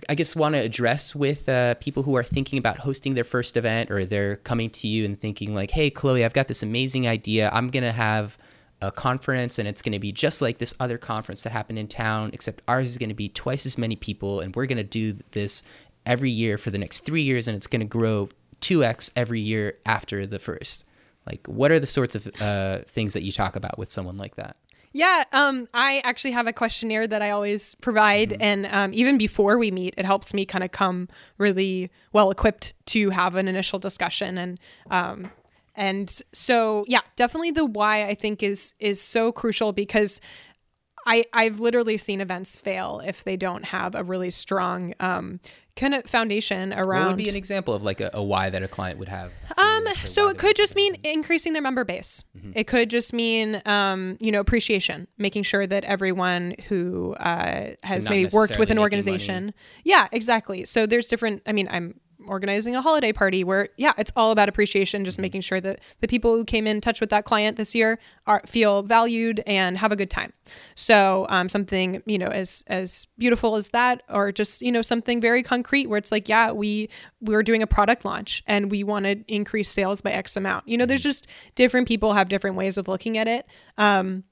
I guess, want to address with uh, people who are thinking about hosting their first event or they're coming to you and thinking like, "Hey, Chloe, I've got this amazing idea. I'm gonna have." a conference and it's going to be just like this other conference that happened in town except ours is going to be twice as many people and we're going to do this every year for the next three years and it's going to grow 2x every year after the first like what are the sorts of uh, things that you talk about with someone like that Yeah, um, I actually have a questionnaire that I always provide, Mm-hmm. and um, even before we meet, it helps me kind of come really well equipped to have an initial discussion, and um, and so yeah, definitely the why I think is is so crucial because I I've literally seen events fail if they don't have a really strong um, kind of foundation around. What would be an example of like a, a why that a client would have? Um, you as to so it could just mean increasing their member base. Mm-hmm. It could just mean, um, you know, appreciation, making sure that everyone who uh, has not maybe worked with an organization, yeah, exactly. So there's different. I mean, I'm organizing a holiday party where, yeah, it's all about appreciation, Mm-hmm. just making sure that the people who came in touch with that client this year are feel valued and have a good time. So um, something you know as as beautiful as that, or just you know something very concrete where it's like, yeah, we we're doing a product launch and we want to increase sales by X amount. You know, there's just different people have different ways of looking at it. Um,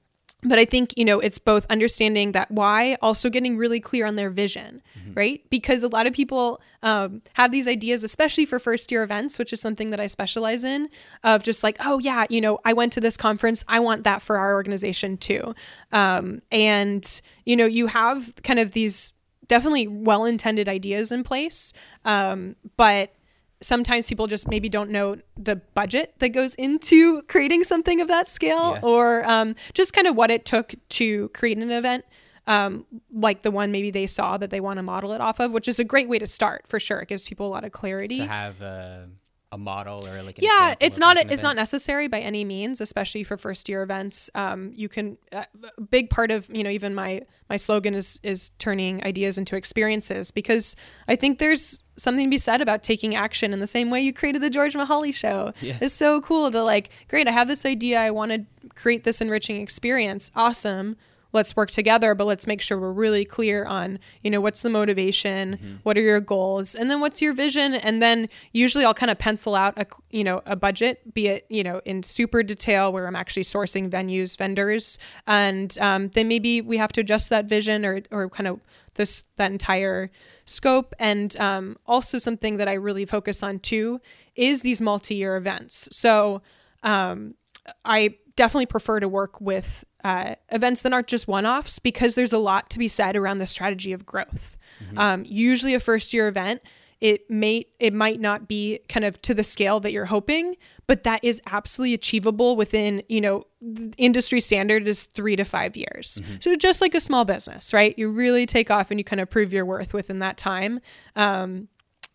but I think, you know, it's both understanding that why, also getting really clear on their vision, right? Because a lot of people um, have these ideas, especially for first year events, which is something that I specialize in, of just like, oh, yeah, you know, I went to this conference. I want that for our organization too. Um, and, you know, you have kind of these definitely well intended ideas in place. Um, but sometimes people just maybe don't know the budget that goes into creating something of that scale Yeah. or um, just kind of what it took to create an event um, like the one maybe they saw that they want to model it off of which is a great way to start for sure it gives people a lot of clarity to have a, a model or like an yeah it's not it's not necessary by any means especially for first year events. Um, you can uh, a big part of you know even my my slogan is is turning ideas into experiences because i think there's something to be said about taking action in the same way you created the george Mihaly show. Yeah. it's so cool to like great i have this idea i want to create this enriching experience. Awesome let's work together but let's make sure we're really clear on you know what's the motivation what are your goals and then what's your vision and then usually i'll kind of pencil out a you know a budget be it you know in super detail where i'm actually sourcing venues vendors and um, then maybe we have to adjust that vision or or kind of this that entire scope and um, also something that i really focus on too is these multi-year events. So um, I definitely prefer to work with uh, events that aren't just one offs because there's a lot to be said around the strategy of growth. Um, usually, a first year event, it may it might not be kind of to the scale that you're hoping, but that is absolutely achievable within you know the industry standard is three to five years. So just like a small business, right? You really take off and you kind of prove your worth within that time. Um,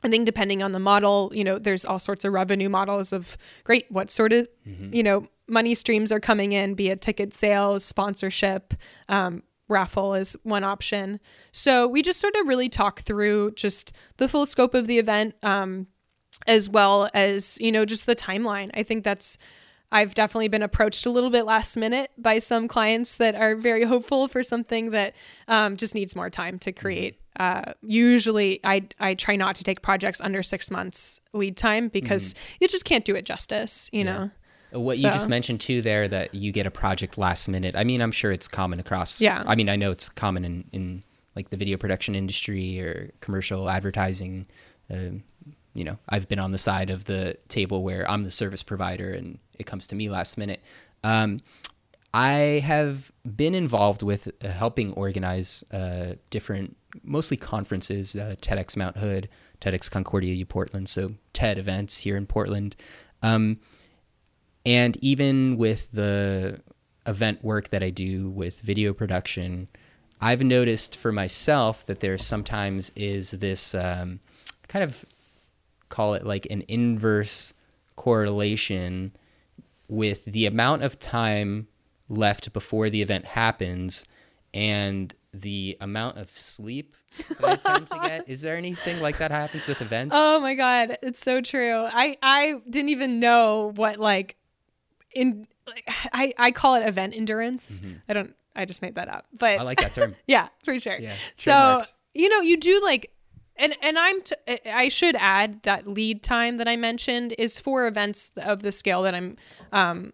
I think depending on the model, you know, there's all sorts of revenue models of great, what sort of, you know, money streams are coming in, be it ticket sales, sponsorship, um, raffle is one option. So we just sort of really talk through just the full scope of the event, um, as well as, you know, just the timeline. I think that's, I've definitely been approached a little bit last minute by some clients that are very hopeful for something that um, just needs more time to create. Uh, usually, I I try not to take projects under six months lead time because you just can't do it justice. You know. What you just mentioned too there that you get a project last minute. I mean, I'm sure it's common across. Yeah. I mean, I know it's common in, in like the video production industry or commercial advertising. Um, you know, I've been on the side of the table where I'm the service provider and it comes to me last minute. Um, I have been involved with uh, helping organize uh, different, mostly conferences, uh, TEDx Mount Hood, TEDx Concordia U Portland, so TED events here in Portland. Um, and even with the event work that I do with video production, I've noticed for myself that there sometimes is this um, kind of call it like an inverse correlation with the amount of time left before the event happens and the amount of sleep that I tend to get. Is there anything like that happens with events? Oh my god, it's so true. I I didn't even know what like in like, I I call it event endurance. I don't. I just made that up, but Mm-hmm. I like that term. yeah, for sure. Yeah, so you know, you do like, and and I'm. T- I should add that lead time that I mentioned is for events of the scale that I'm um,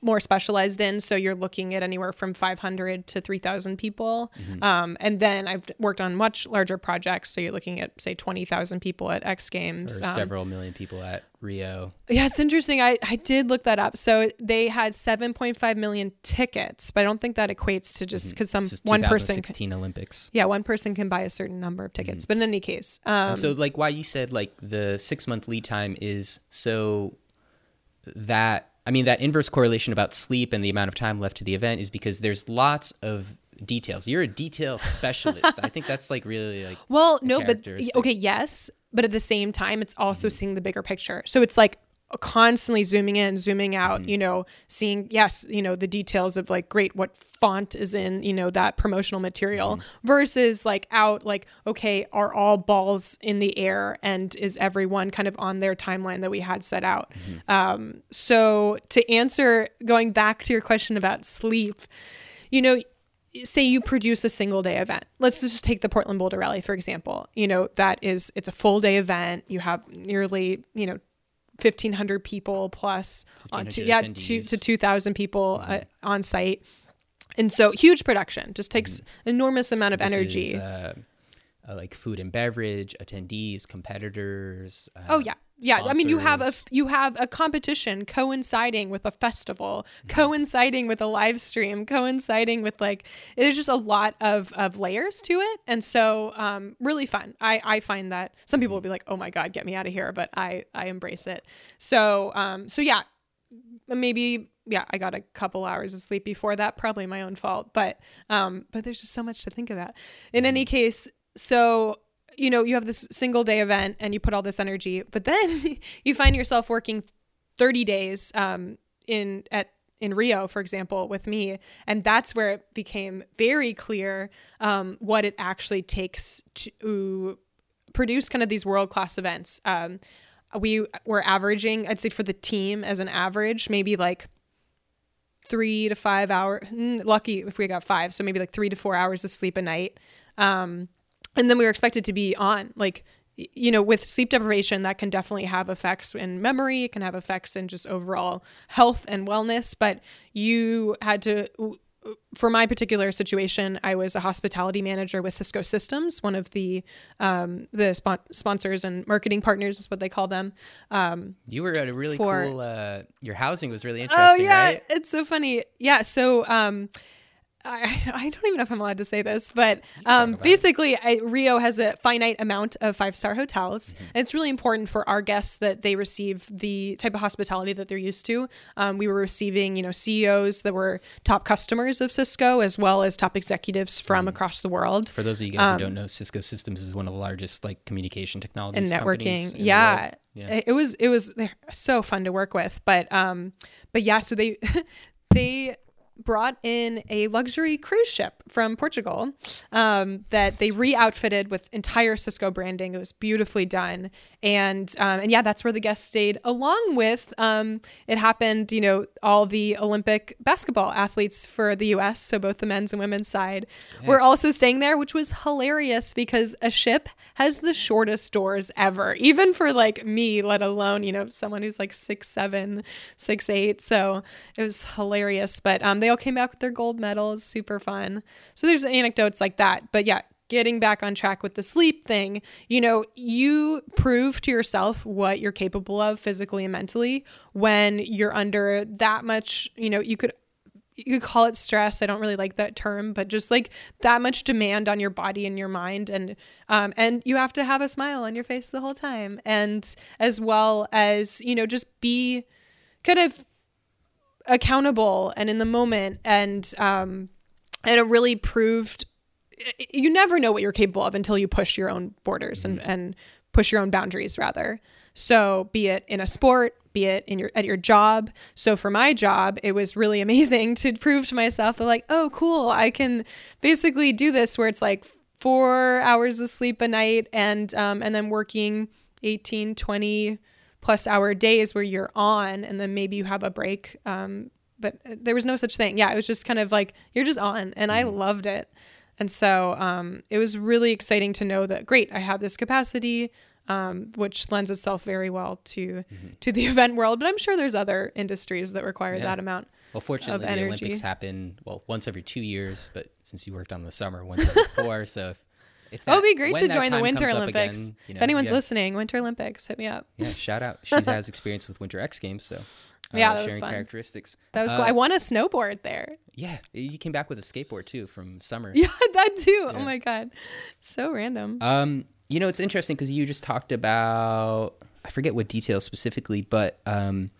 more specialized in. So you're looking at anywhere from 500 to 3,000 people. Um, and then I've worked on much larger projects. So you're looking at, say, 20,000 people at X Games. Or Um, several million people at Rio. yeah, it's interesting. I, I did look that up. So they had 7.5 million tickets, but I don't think that equates to just because some This one person. 2016 Olympics. Yeah, one person can buy a certain number of tickets. But in any case, um, so like why you said like the six month lead time is so that I mean that inverse correlation about sleep and the amount of time left to the event is because there's lots of details. You're a detail specialist. I think that's like really like Well, no, but okay, yes, but at the same time, it's also mm-hmm. seeing the bigger picture. So it's like constantly zooming in, zooming out. Mm-hmm. You know, seeing yes, you know the details of like great what font is in you know that promotional material mm-hmm. versus like out like okay, are all balls in the air and is everyone kind of on their timeline that we had set out? Mm-hmm. Um, so to answer, going back to your question about sleep, you know say you produce a single day event. Let's just take the portland boulder rally for example. You know that is it's a full day event. You have nearly you know 1500 people plus on 1,500 to, yeah two, to 2000 people uh, on site. And so huge production. Just takes enormous amount of this energy. is, uh, uh, like food and beverage attendees, competitors. Uh, Oh yeah. Yeah, I mean you have a you have a competition coinciding with a festival, Mm-hmm. coinciding with a live stream, coinciding with like there's just a lot of of layers to it, and so um, really fun. I I find that some people will be like, oh my god, get me out of here, but I I embrace it. So um so yeah, maybe yeah i got a couple hours of sleep before that probably my own fault but um but there's just so much to think about in any case so you know you have this single day event and you put all this energy but then you find yourself working 30 days um in at in Rio, for example, with me, and that's where it became very clear um, what it actually takes to produce kind of these world class events. Um, we were averaging, I'd say, for the team as an average, maybe like three to five hours. Lucky if we got five, so maybe like three to four hours of sleep a night. Um, and then we were expected to be on like you know with sleep deprivation that can definitely have effects in memory it can have effects in just overall health and wellness but you had to for my particular situation i was a hospitality manager with cisco systems one of the um, the spon- sponsors and marketing partners is what they call them um, You were at a really for- cool. Uh, your housing was really interesting. oh interesting, yeah right? it's so funny yeah so um I, I don't even know if I'm allowed to say this, but um, basically, I, Rio has a finite amount of five star hotels. Mm-hmm. And it's really important for our guests that they receive the type of hospitality that they're used to. Um, we were receiving, you know, CEOs that were top customers of Cisco, as well as top executives from Mm-hmm. across the world. For those of you guys who don't know, Cisco Systems is one of the largest like communication technologies Um, and companies networking. in the Yeah. world. Yeah. It it was it was so fun to work with. But um but yeah, so they they brought in a luxury cruise ship from Portugal um, that they re-outfitted with entire Cisco branding. It was beautifully done, and um, and yeah, that's where the guests stayed. Along with um, it happened, you know, all the Olympic basketball athletes for the U.S. So both the men's and women's side were also staying there, which was hilarious because a ship has the shortest doors ever, even for like me, let alone you know someone who's like six seven, six eight. So it was hilarious. But um, they all came back with their gold medals, super fun. So there's anecdotes like that. But yeah, getting back on track with the sleep thing, you know, you prove to yourself what you're capable of physically and mentally when you're under that much, you know, you could you could call it stress. I don't really like that term, but just like that much demand on your body and your mind, and um, and you have to have a smile on your face the whole time, and as well as you know, just be kind of accountable and in the moment, and um, and it really proved you never know what you're capable of until you push your own borders and, and push your own boundaries rather. So be it in a sport be it in your at your job. So for my job it was really amazing to prove to myself that like oh cool i can basically do this where it's like four hours of sleep a night and um, and then working 18 20 plus hour days where you're on and then maybe you have a break um, but there was no such thing yeah it was just kind of like you're just on and i loved it and so um, it was really exciting to know that great, I have this capacity, um, which lends itself very well to to the event world. But I'm sure there's other industries that require Yeah. that amount. Well, fortunately, the energy. Olympics happen well once every two years, but since you worked on the summer, once every four. so if, if Oh, it'd be great to join the Winter Olympics. again, you if anyone's yeah, listening, Winter Olympics, hit me up. yeah, shout out. She has experience with Winter X Games, so uh, Yeah, that was sharing fun. characteristics. That was cool. Uh, I won a snowboard there. Yeah, you came back with a skateboard too from summer. Yeah, that too. Oh my god, so random. Um, you know, it's interesting because you just talked about I forget what details specifically, but um,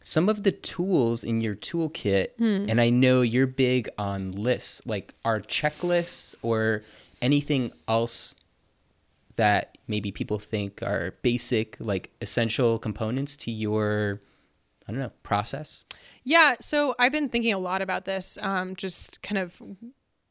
some of the tools in your toolkit, Hmm. and I know you're big on lists, like are checklists or anything else that maybe people think are basic, like essential components to your, I don't know, process. Yeah, so I've been thinking a lot about this. Um, just kind of,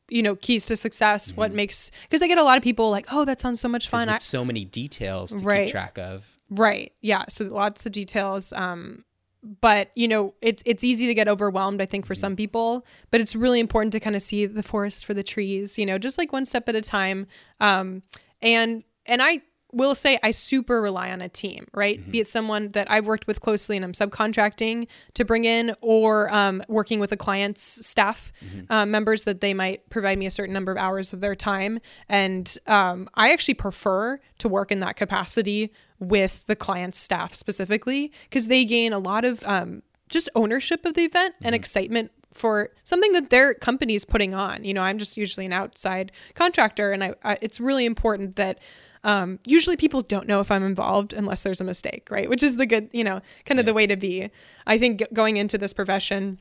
you know, keys to success. What makes because I get a lot of people like, oh, that sounds so much fun. I, so many details to Right. keep track of. Right. Yeah. So lots of details. Um, but you know, it's it's easy to get overwhelmed. I think for some people, but it's really important to kind of see the forest for the trees. You know, just like one step at a time. Um, and and I will say I super rely on a team, right? Be it someone that I've worked with closely and I'm subcontracting to bring in, or um, working with a client's staff um, members that they might provide me a certain number of hours of their time. And um, I actually prefer to work in that capacity with the client's staff specifically because they gain a lot of um, just ownership of the event and excitement for something that their company is putting on. You know, I'm just usually an outside contractor, and I, I it's really important that um, usually people don't know if I'm involved unless there's a mistake, right? Which is the good, you know, kind of the way to be. I think g- going into this profession,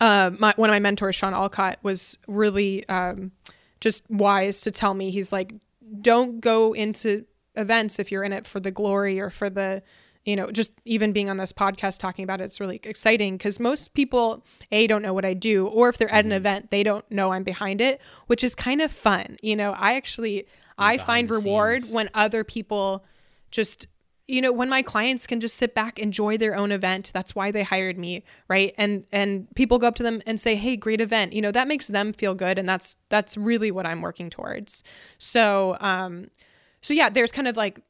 uh, my, one of my mentors, Sean Alcott, was really um, just wise to tell me. He's like, don't go into events if you're in it for the glory or for the, you know, just even being on this podcast talking about it, it's really exciting because most people, A, don't know what I do, or if they're at an event, they don't know I'm behind it, which is kind of fun. You know, I actually, I find reward scenes. when other people just you know when my clients can just sit back enjoy their own event that's why they hired me right and and people go up to them and say hey great event you know that makes them feel good and that's that's really what i'm working towards so um so yeah there's kind of like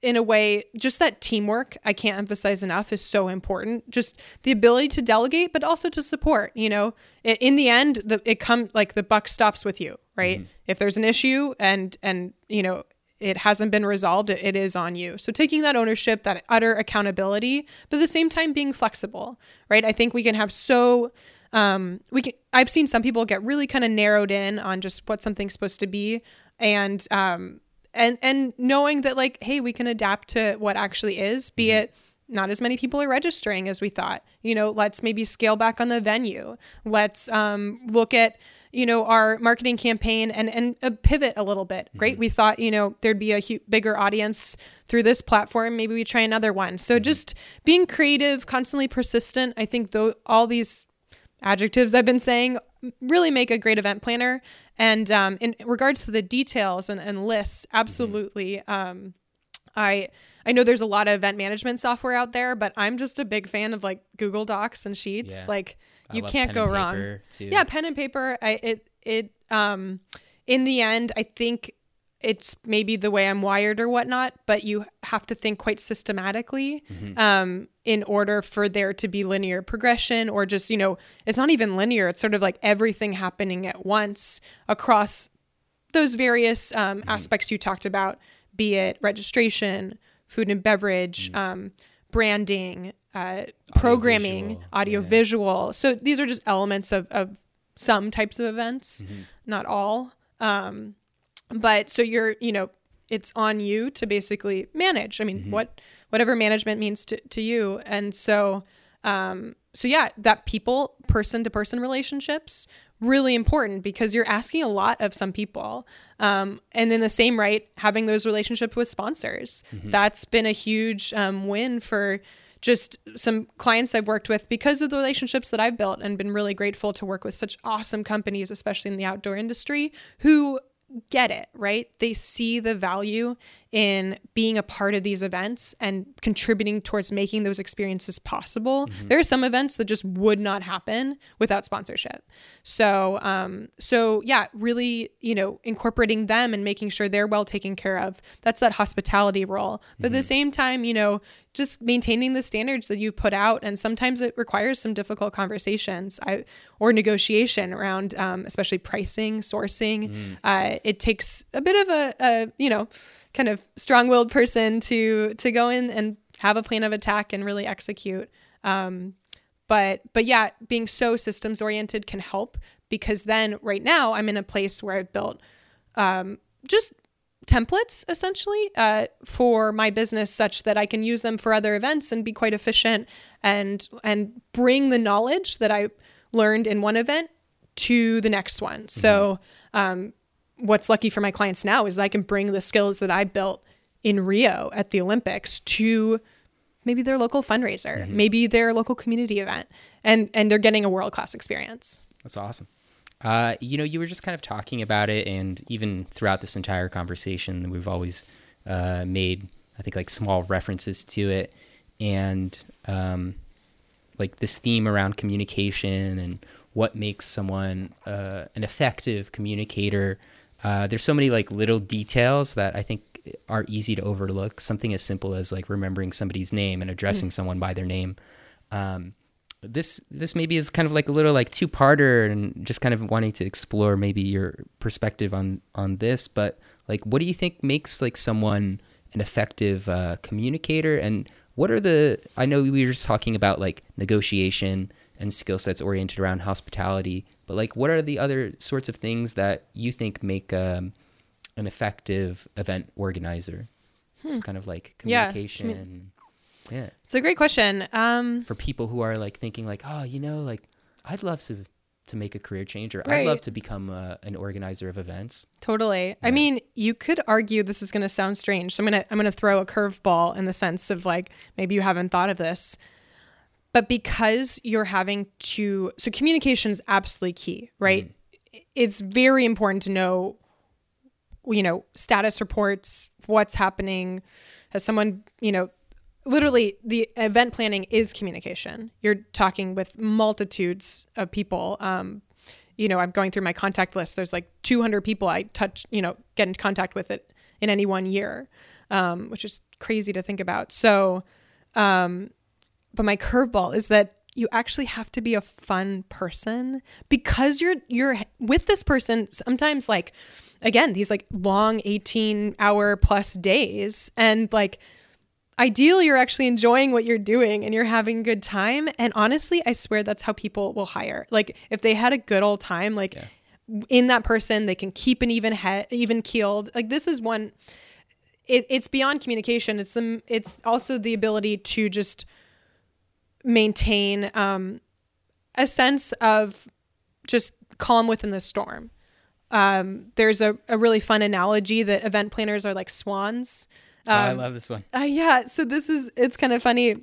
in a way just that teamwork i can't emphasize enough is so important. Just the ability to delegate but also to support you know? It, in the end the it come like the buck stops with you right? If there's an issue and and you know it hasn't been resolved it, it is on you. So taking that ownership that utter accountability but at the same time being flexible right? I think we can have so um we can i've seen some people get really kind of narrowed in on just what something's supposed to be and um and and knowing that like hey we can adapt to what actually is be it not as many people are registering as we thought. You know let's maybe scale back on the venue. Let's um, look at you know our marketing campaign and and uh, pivot a little bit great we thought you know there'd be a hu- bigger audience through this platform. Maybe we try another one. So just being creative constantly persistent i think though all these adjectives I've been saying really make a great event planner. And um, in regards to the details and, and lists, absolutely. Um, I I know there's a lot of event management software out there, but I'm just a big fan of like Google Docs and Sheets. Yeah. Like you can't go wrong. too. Yeah, pen and paper. I it it um in the end, I think it's maybe the way I'm wired or whatnot, but you have to think quite systematically um, in order for there to be linear progression or just, you know, it's not even linear. It's sort of like everything happening at once across those various um, aspects you talked about, be it registration, food and beverage, um, branding, uh, programming, Audiovisual, audio yeah. visual. So these are just elements of, of some types of events, not all. But so you're, you know, it's on you to basically manage. I mean, what whatever management means to, to you. And so um so yeah, that people person to person relationships really important because you're asking a lot of some people. Um and in the same right, having those relationships with sponsors. That's been a huge um win for just some clients I've worked with because of the relationships that I've built and been really grateful to work with such awesome companies, especially in the outdoor industry, who get it, right? They see the value in being a part of these events and contributing towards making those experiences possible. Mm-hmm. There are some events that just would not happen without sponsorship. So, um, so yeah, really, you know, incorporating them and making sure they're well taken care of. That's that hospitality role. But mm-hmm. at the mm-hmm. same time, you know, just maintaining the standards that you put out, and sometimes it requires some difficult conversations I, or negotiation around, um, especially pricing, sourcing. Mm-hmm. Uh, it takes a bit of a, a you know kind of strong-willed person to to go in and have a plan of attack and really execute. Um, but but yeah, being so systems oriented can help because then right now I'm in a place where I've built um, just templates essentially uh, for my business such that I can use them for other events and be quite efficient and and bring the knowledge that I learned in one event to the next one. Mm-hmm. So um, what's lucky for my clients now is I can bring the skills that I built in Rio at the Olympics to maybe their local fundraiser, mm-hmm. maybe their local community event, and and they're getting a world class experience. That's awesome. Uh, you know, you were just kind of talking about it, and even throughout this entire conversation, we've always uh, made, I think, like small references to it, and um, like this theme around communication and what makes someone uh, an effective communicator. Uh, there's so many like little details that I think are easy to overlook. Something as simple as like remembering somebody's name and addressing mm. someone by their name. Um, this this maybe is kind of like a little like two parter and just kind of wanting to explore maybe your perspective on on this. But like, what do you think makes like someone an effective uh, communicator and what are the i know we were just talking about like negotiation and skill sets oriented around hospitality but like what are the other sorts of things that you think make um, an effective event organizer hmm. it's kind of like communication yeah. yeah it's a great question um, for people who are like thinking like oh you know like i'd love to to make a career change or right. I'd love to become a, an organizer of events. Totally. Yeah. I mean, you could argue this is going to sound strange. So I'm going to I'm going to throw a curveball in the sense of like maybe you haven't thought of this but because you're having to so communication is absolutely key right? Mm. it's very important to know you know status reports what's happening. Has someone you know literally the event planning is communication. You're talking with multitudes of people. Um, you know i'm going through my contact list. There's like 200 people i touch you know get in contact with it in any one year um, which is crazy to think about. So um, but my curveball is that you actually have to be a fun person because you're you're with this person sometimes like again these like long 18 hour plus days. And like ideally you're actually enjoying what you're doing and you're having a good time. And honestly i swear that's how people will hire. Like if they had a good old time like yeah. in that person they can keep an even head even keeled. Like this is one it, it's beyond communication. It's the it's also the ability to just maintain um, a sense of just calm within the storm. Um, there's a, a really fun analogy that event planners are like swans. Um, oh, I um, love this one. Uh, yeah. So this is, it's kind of funny.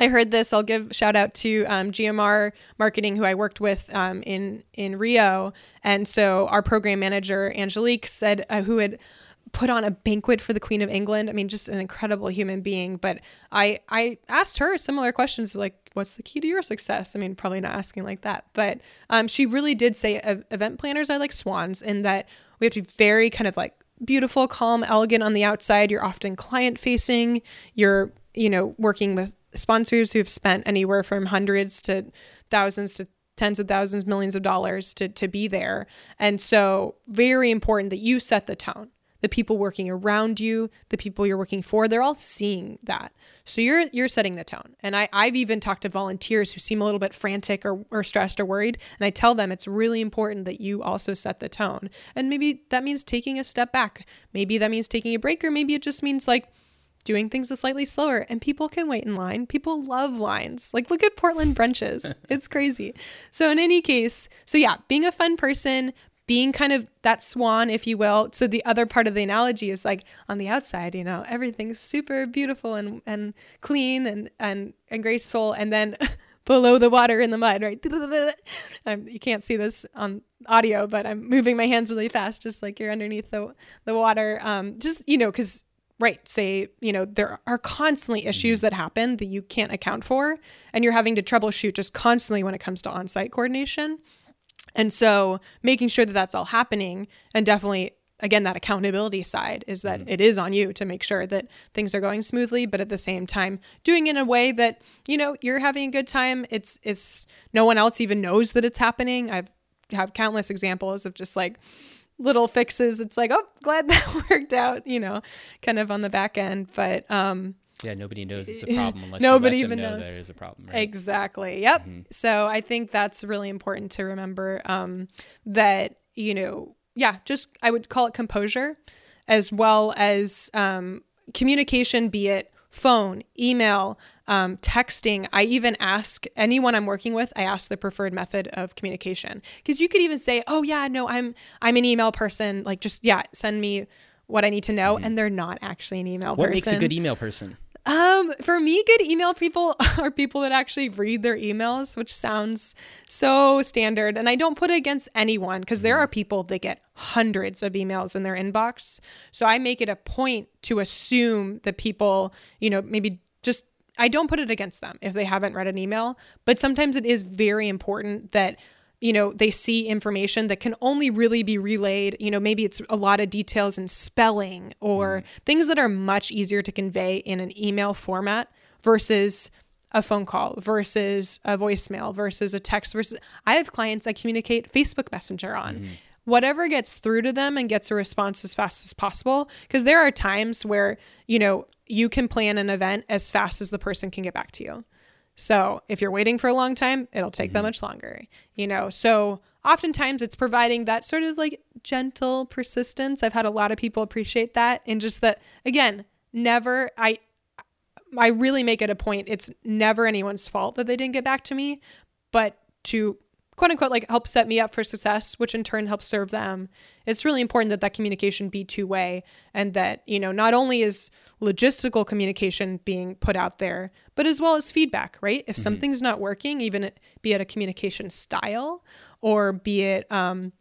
I heard this. I'll give shout out to um, GMR Marketing, who I worked with um, in in Rio, and so our program manager Angelique said, uh, who had put on a banquet for the Queen of England. I mean, just an incredible human being. But I I asked her similar questions like, "What's the key to your success?" I mean, probably not asking like that, but um, she really did say event planners are like swans in that we have to be very kind of like beautiful, calm, elegant on the outside. You're often client facing. You're you know working with sponsors who've spent anywhere from hundreds to thousands to tens of thousands, millions of dollars to to be there. And so very important that you set the tone the people working around you, the people you're working for, they're all seeing that. So you're you're setting the tone. And I, I've even talked to volunteers who seem a little bit frantic or, or stressed or worried. And I tell them it's really important that you also set the tone. And maybe that means taking a step back. Maybe that means taking a break, or maybe it just means like doing things a slightly slower and people can wait in line. People love lines. Like look at Portland brunches. it's crazy. So in any case, so yeah, being a fun person, being kind of that swan, if you will. So the other part of the analogy is like on the outside, you know, everything's super beautiful and, and clean and, and, and graceful. And then below the water in the mud, right? Um, you can't see this on audio, but I'm moving my hands really fast, just like you're underneath the, the water. Um, just, you know, cause right say you know there are constantly issues that happen that you can't account for and you're having to troubleshoot just constantly when it comes to on-site coordination and so making sure that that's all happening and definitely again that accountability side is that it is on you to make sure that things are going smoothly but at the same time doing it in a way that you know you're having a good time. It's it's no one else even knows that it's happening. I've have countless examples of just like little fixes. It's like oh glad that worked out you know kind of on the back end. But um Yeah, nobody knows it's a problem unless Nobody you let them even know knows. there is a problem. Right? Exactly. Yep. So I think that's really important to remember um, that, you know, yeah, just I would call it composure as well as um, communication, be it phone, email, um, texting. I even ask anyone I'm working with, I ask the preferred method of communication. Because you could even say, oh, yeah, no, I'm I'm an email person. Like, just, yeah, send me what I need to know. And they're not actually an email What person. What makes a good email person? Um, for me, good email people are people that actually read their emails, which sounds so standard. And I don't put it against anyone because there are people that get hundreds of emails in their inbox. So I make it a point to assume that people, you know, maybe just I don't put it against them if they haven't read an email, but sometimes it is very important that you know they see information that can only really be relayed you know maybe it's a lot of details in spelling or mm. things that are much easier to convey in an email format versus a phone call versus a voicemail versus a text versus i have clients i communicate facebook messenger on. Mm-hmm. Whatever gets through to them and gets a response as fast as possible because there are times where you know you can plan an event as fast as the person can get back to you so if you're waiting for a long time, it'll take that mm-hmm. much longer, you know? So oftentimes it's providing that sort of like gentle persistence. I've had a lot of people appreciate that. And just that, again, never, I, I really make it a point. It's never anyone's fault that they didn't get back to me, but to quote unquote like help set me up for success, which in turn helps serve them. It's really important that that communication be two way and that, you know, not only is logistical communication being put out there, but as well as feedback, right? If something's not working, even it, be it a communication style or be it um,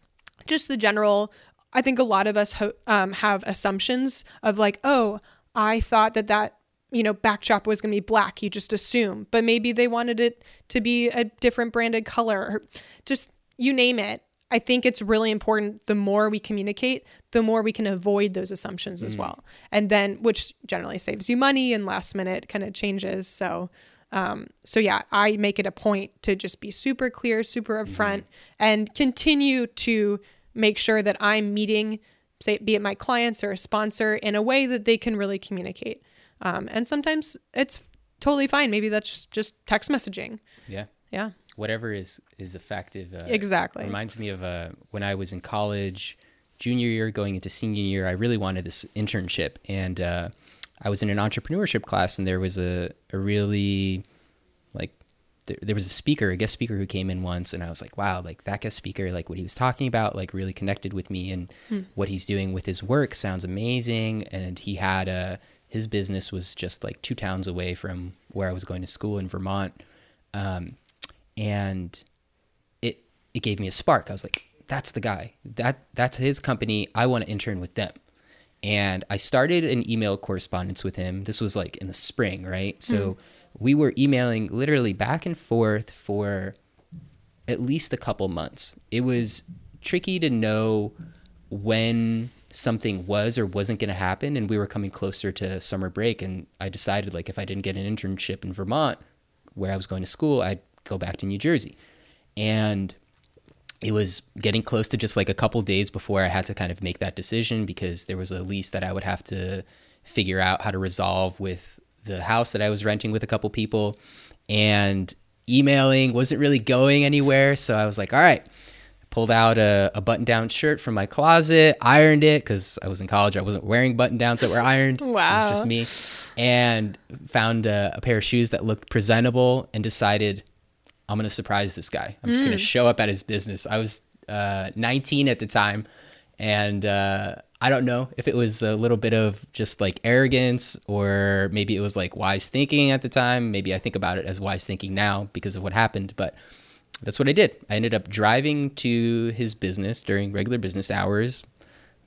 just the general, I think a lot of us ho- um, have assumptions of like, oh, I thought that that you know, backdrop was going to be black. You just assume, but maybe they wanted it to be a different branded color or just you name it. I think it's really important. The more we communicate, the more we can avoid those assumptions as well. And then, which generally saves you money and last minute kind of changes. So, um, so yeah, I make it a point to just be super clear, super upfront, and continue to make sure that I'm meeting, say, be it my clients or a sponsor, in a way that they can really communicate. Um, and sometimes it's totally fine. Maybe that's just text messaging. Yeah. Yeah, Whatever is is effective. Uh, exactly. Reminds me of uh, when I was in college, junior year going into senior year. I really wanted this internship, and uh, I was in an entrepreneurship class, and there was a a really like there, there was a speaker, a guest speaker who came in once, and I was like, wow, like that guest speaker, like what he was talking about, like really connected with me, and what he's doing with his work sounds amazing. And he had a his business was just like two towns away from where I was going to school in Vermont. Um, and it it gave me a spark. I was like, that's the guy. That that's his company. I want to intern with them. And I started an email correspondence with him. This was like in the spring, right? So we were emailing literally back and forth for at least a couple months. It was tricky to know when something was or wasn't going to happen and we were coming closer to summer break and I decided like if I didn't get an internship in Vermont where I was going to school, I'd go back to New Jersey. And it was getting close to just like a couple days before I had to kind of make that decision because there was a lease that I would have to figure out how to resolve with the house that I was renting with a couple people. And emailing wasn't really going anywhere. So I was like, all right, pulled out a, a button down shirt from my closet, ironed it because I was in college. I wasn't wearing button downs that were ironed. wow. It was just me. And found a, a pair of shoes that looked presentable and decided I'm going to surprise this guy. I'm just going to show up at his business. I was uh, 19 at the time. And uh, I don't know if it was a little bit of just like arrogance or maybe it was like wise thinking at the time. Maybe I think about it as wise thinking now because of what happened. But that's what I did. I ended up driving to his business during regular business hours,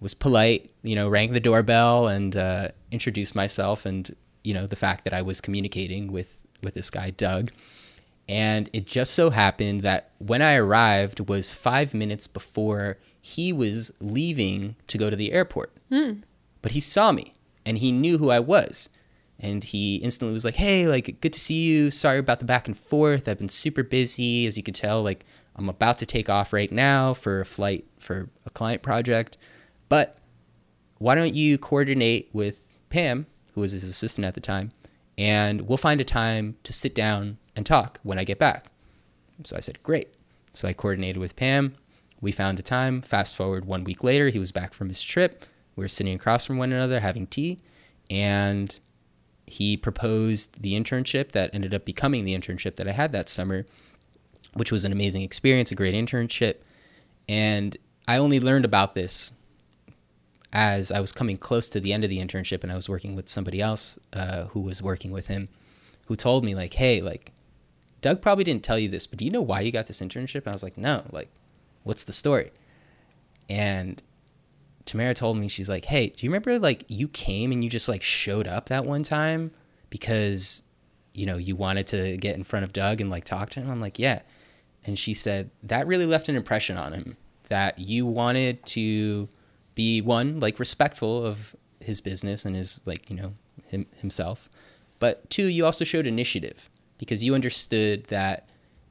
was polite, you know, rang the doorbell and uh, introduced myself and you know the fact that I was communicating with with this guy Doug. And it just so happened that when I arrived was five minutes before he was leaving to go to the airport. Mm. But he saw me and he knew who I was. And he instantly was like, Hey, like, good to see you. Sorry about the back and forth. I've been super busy. As you can tell, like, I'm about to take off right now for a flight for a client project. But why don't you coordinate with Pam, who was his assistant at the time, and we'll find a time to sit down and talk when I get back. So I said, Great. So I coordinated with Pam. We found a time. Fast forward one week later, he was back from his trip. We were sitting across from one another having tea, and he proposed the internship that ended up becoming the internship that I had that summer, which was an amazing experience, a great internship. And I only learned about this as I was coming close to the end of the internship and I was working with somebody else uh, who was working with him who told me like, hey, like Doug probably didn't tell you this, but do you know why you got this internship? And I was like, no, like, what's the story? And Tamara told me, she's like, hey, do you remember like you came and you just like showed up that one time because, you know, you wanted to get in front of Doug and like talk to him? I'm like, yeah. And she said, that really left an impression on him that you wanted to be one, like respectful of his business and his like, you know, him, himself. But two, you also showed initiative because you understood that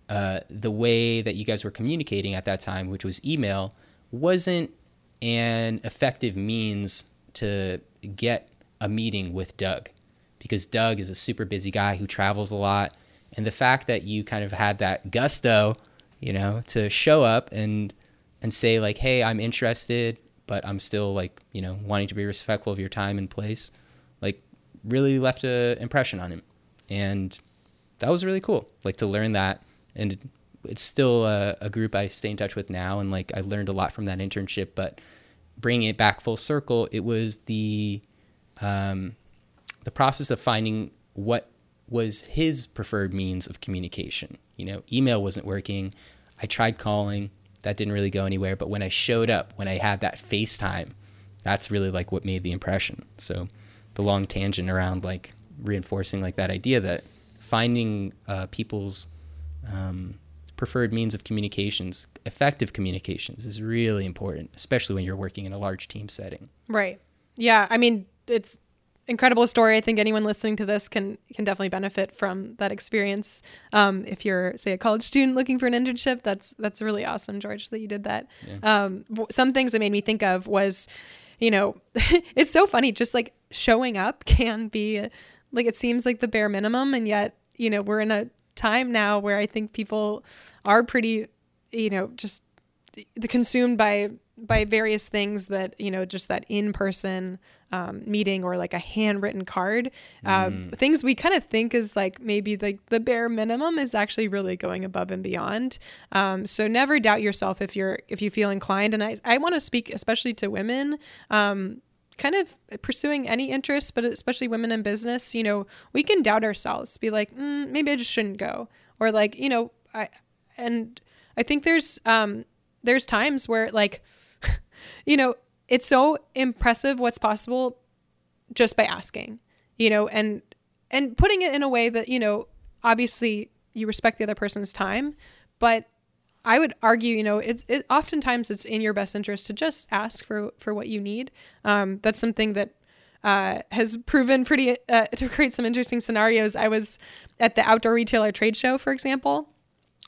uh, the way that you guys were communicating at that time, which was email, wasn't an effective means to get a meeting with Doug because Doug is a super busy guy who travels a lot. And the fact that you kind of had that gusto, you know, to show up and and say like, "Hey, I'm interested, but I'm still like, you know, wanting to be respectful of your time and place," like really left an impression on him. And that was really cool, like to learn that. And it's still a, a, group I stay in touch with now, and like I learned a lot from that internship. But bringing it back full circle, it was the um, the process of finding what was his preferred means of communication. You know, email wasn't working. I tried calling, that didn't really go anywhere. But when I showed up, when I had that FaceTime, that's really like what made the impression. So the long tangent around like reinforcing like that idea that finding uh, people's um, preferred means of communications, effective communications, is really important, especially when you're working in a large team setting. Right. Yeah. I mean, it's incredible story. I think anyone listening to this can can definitely benefit from that experience. Um, if you're, say, a college student looking for an internship, that's that's really awesome, George, that you did that. Yeah. Um, some things that made me think of was, you know, it's so funny. Just like showing up can be like it seems like the bare minimum, and yet you know we're in a time now where I think people are pretty, you know, just consumed by by various things that you know just that in person um, meeting or like a handwritten card. Um, mm. things we kind of think is like maybe like the bare minimum is actually really going above and beyond. Um, so never doubt yourself if you're if you feel inclined. And i, I want to speak especially to women um, kind of pursuing any interest, but especially women in business, you know, we can doubt ourselves, be like, mm, maybe I just shouldn't go, or like, you know, I, and I think there's, um, there's times where like, you know, it's so impressive what's possible just by asking, you know, and, and putting it in a way that, you know, obviously you respect the other person's time, but I would argue, you know, it's it, oftentimes it's in your best interest to just ask for for what you need. Um, that's something that uh, has proven pretty uh, to create some interesting scenarios. I was at the outdoor retailer trade show, for example,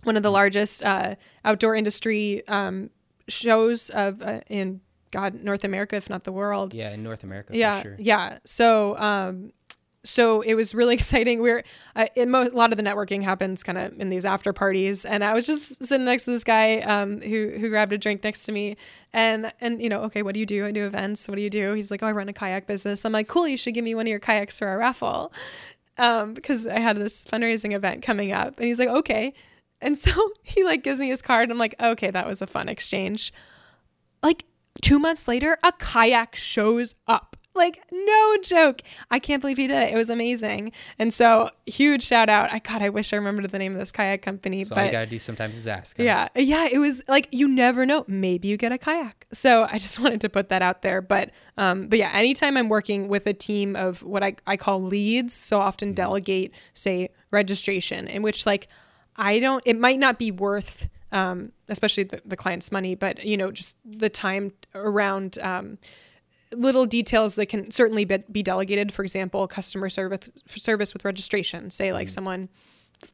one of the largest uh, outdoor industry um, shows of uh, in God North America, if not the world. Yeah, in North America. Yeah, sure. yeah. So um, so it was really exciting. We are uh, in mo- a lot of the networking happens kind of in these after parties, and I was just sitting next to this guy um, who who grabbed a drink next to me, and and you know, okay, what do you do? I do events. What do you do? He's like, oh, I run a kayak business. I'm like, cool. You should give me one of your kayaks for a raffle, um, because I had this fundraising event coming up, and he's like, okay, and so he like gives me his card. And I'm like, okay, that was a fun exchange. Like two months later, a kayak shows up Like no joke. I can't believe he did it. It was amazing. And so huge shout out. I God, I wish I remembered the name of this kayak company. So but all you gotta do sometimes is ask. huh? yeah, yeah, it was like you never know. Maybe you get a kayak. So I just wanted to put that out there. But um, but yeah, anytime I'm working with a team of what I, I call leads, so often delegate, say registration, in which like I don't. It might not be worth. Um, especially the, the client's money, but you know, just the time around um, little details that can certainly be, be delegated. For example, customer service service with registration. Say like someone,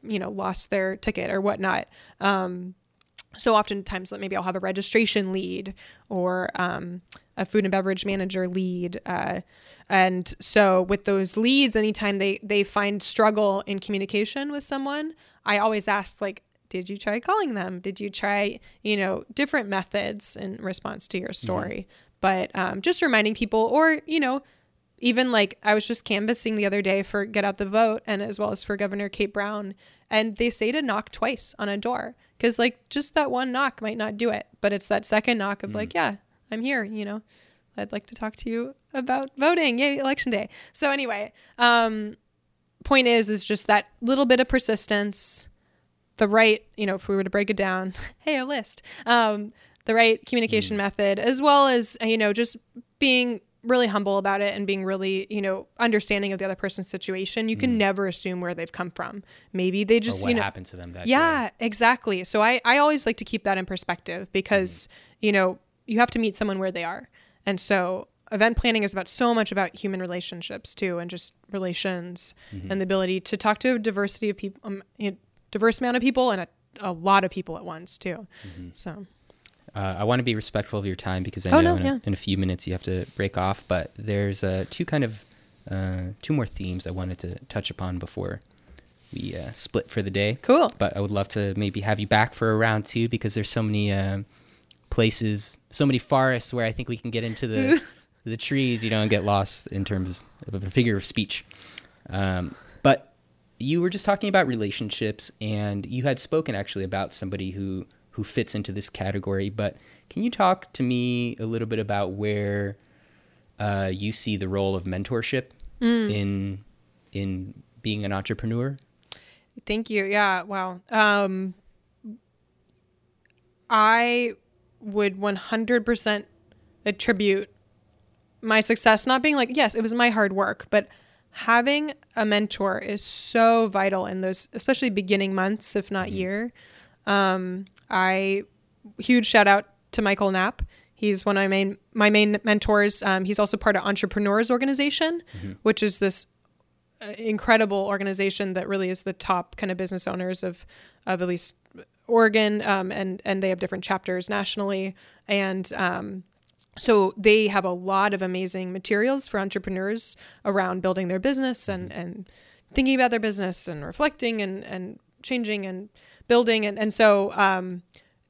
you know, lost their ticket or whatnot. Um, so oftentimes maybe I'll have a registration lead or um, a food and beverage manager lead. Uh, and so with those leads, anytime they they find struggle in communication with someone, I always ask like, did you try calling them? Did you try, you know, different methods in response to your story? But um, just reminding people, or you know, even like I was just canvassing the other day for Get Out the Vote and as well as for Governor Kate Brown. And they say to knock twice on a door because like just that one knock might not do it. But it's that second knock of like, yeah, I'm here, you know, I'd like to talk to you about voting. Yay, election day. So anyway, um, point is, is just that little bit of persistence, the right, you know, if we were to break it down, hey, a list, um, the right communication mm. method, as well as, you know, just being really humble about it and being really, you know, understanding of the other person's situation. You can mm. never assume where they've come from. Maybe they just, what you know, happened to them that day. yeah, exactly. So I, I always like to keep that in perspective because, mm. you know, you have to meet someone where they are. And so event planning is about so much about human relationships too, and just relations mm-hmm. and the ability to talk to a diversity of people, um, you know, diverse amount of people and a, a lot of people at once too. Mm-hmm. So Uh, I want to be respectful of your time because I Oh, know no, in, yeah. a, in a few minutes you have to break off. But there's uh, two kind of uh, two more themes I wanted to touch upon before we uh, split for the day. cool. But I would love to maybe have you back for a round two because there's so many um places, so many forests where I think we can get into the the trees, you know, and get lost in terms of a figure of speech. Um, but you were just talking about relationships, and you had spoken actually about somebody who who fits into this category. But can you talk to me a little bit about where uh, you see the role of mentorship in in being an entrepreneur? Thank you. Yeah. Wow. Um, I would 100% attribute my success not being like, yes, it was my hard work, but having a mentor is so vital in those, especially beginning months, if not year. Um, I huge shout out to Michael Knapp. He's one of my main my main mentors. Um, he's also part of Entrepreneurs Organization, which is this uh, incredible organization that really is the top kind of business owners of of at least Oregon, um, and and they have different chapters nationally, and um, so they have a lot of amazing materials for entrepreneurs around building their business and and thinking about their business and reflecting and and changing and building and and so um,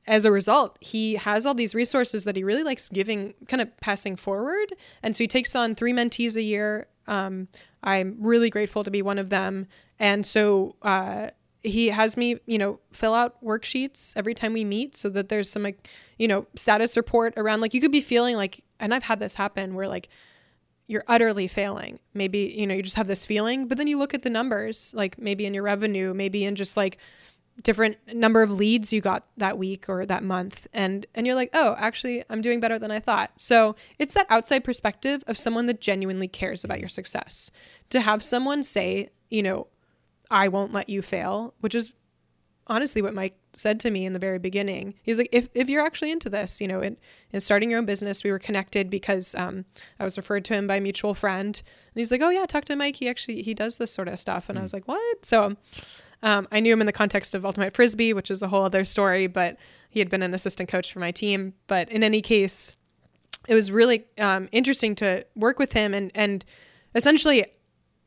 as a result, he has all these resources that he really likes giving, kind of passing forward. And so he takes on three mentees a year. Um, I'm really grateful to be one of them. And so uh, he has me, you know, fill out worksheets every time we meet so that there's some, like, you know, status report around, like, you could be feeling like, and I've had this happen where, like, you're utterly failing. Maybe, you know, you just have this feeling, but then you look at the numbers, like maybe in your revenue, maybe in just like different number of leads you got that week or that month and and you're like oh actually i'm doing better than i thought. So it's that outside perspective of someone that genuinely cares about your success. To have someone say you know i won't let you fail which is honestly what mike said to me in the very beginning. He's like if, if you're actually into this you know in, in starting your own business. We were connected because um, i was referred to him by a mutual friend. And he's like oh yeah talk to mike. He actually he does this sort of stuff. And i was like what? So um, I knew him in the context of Ultimate Frisbee, which is a whole other story, but he had been an assistant coach for my team. But in any case, it was really um, interesting to work with him and and essentially,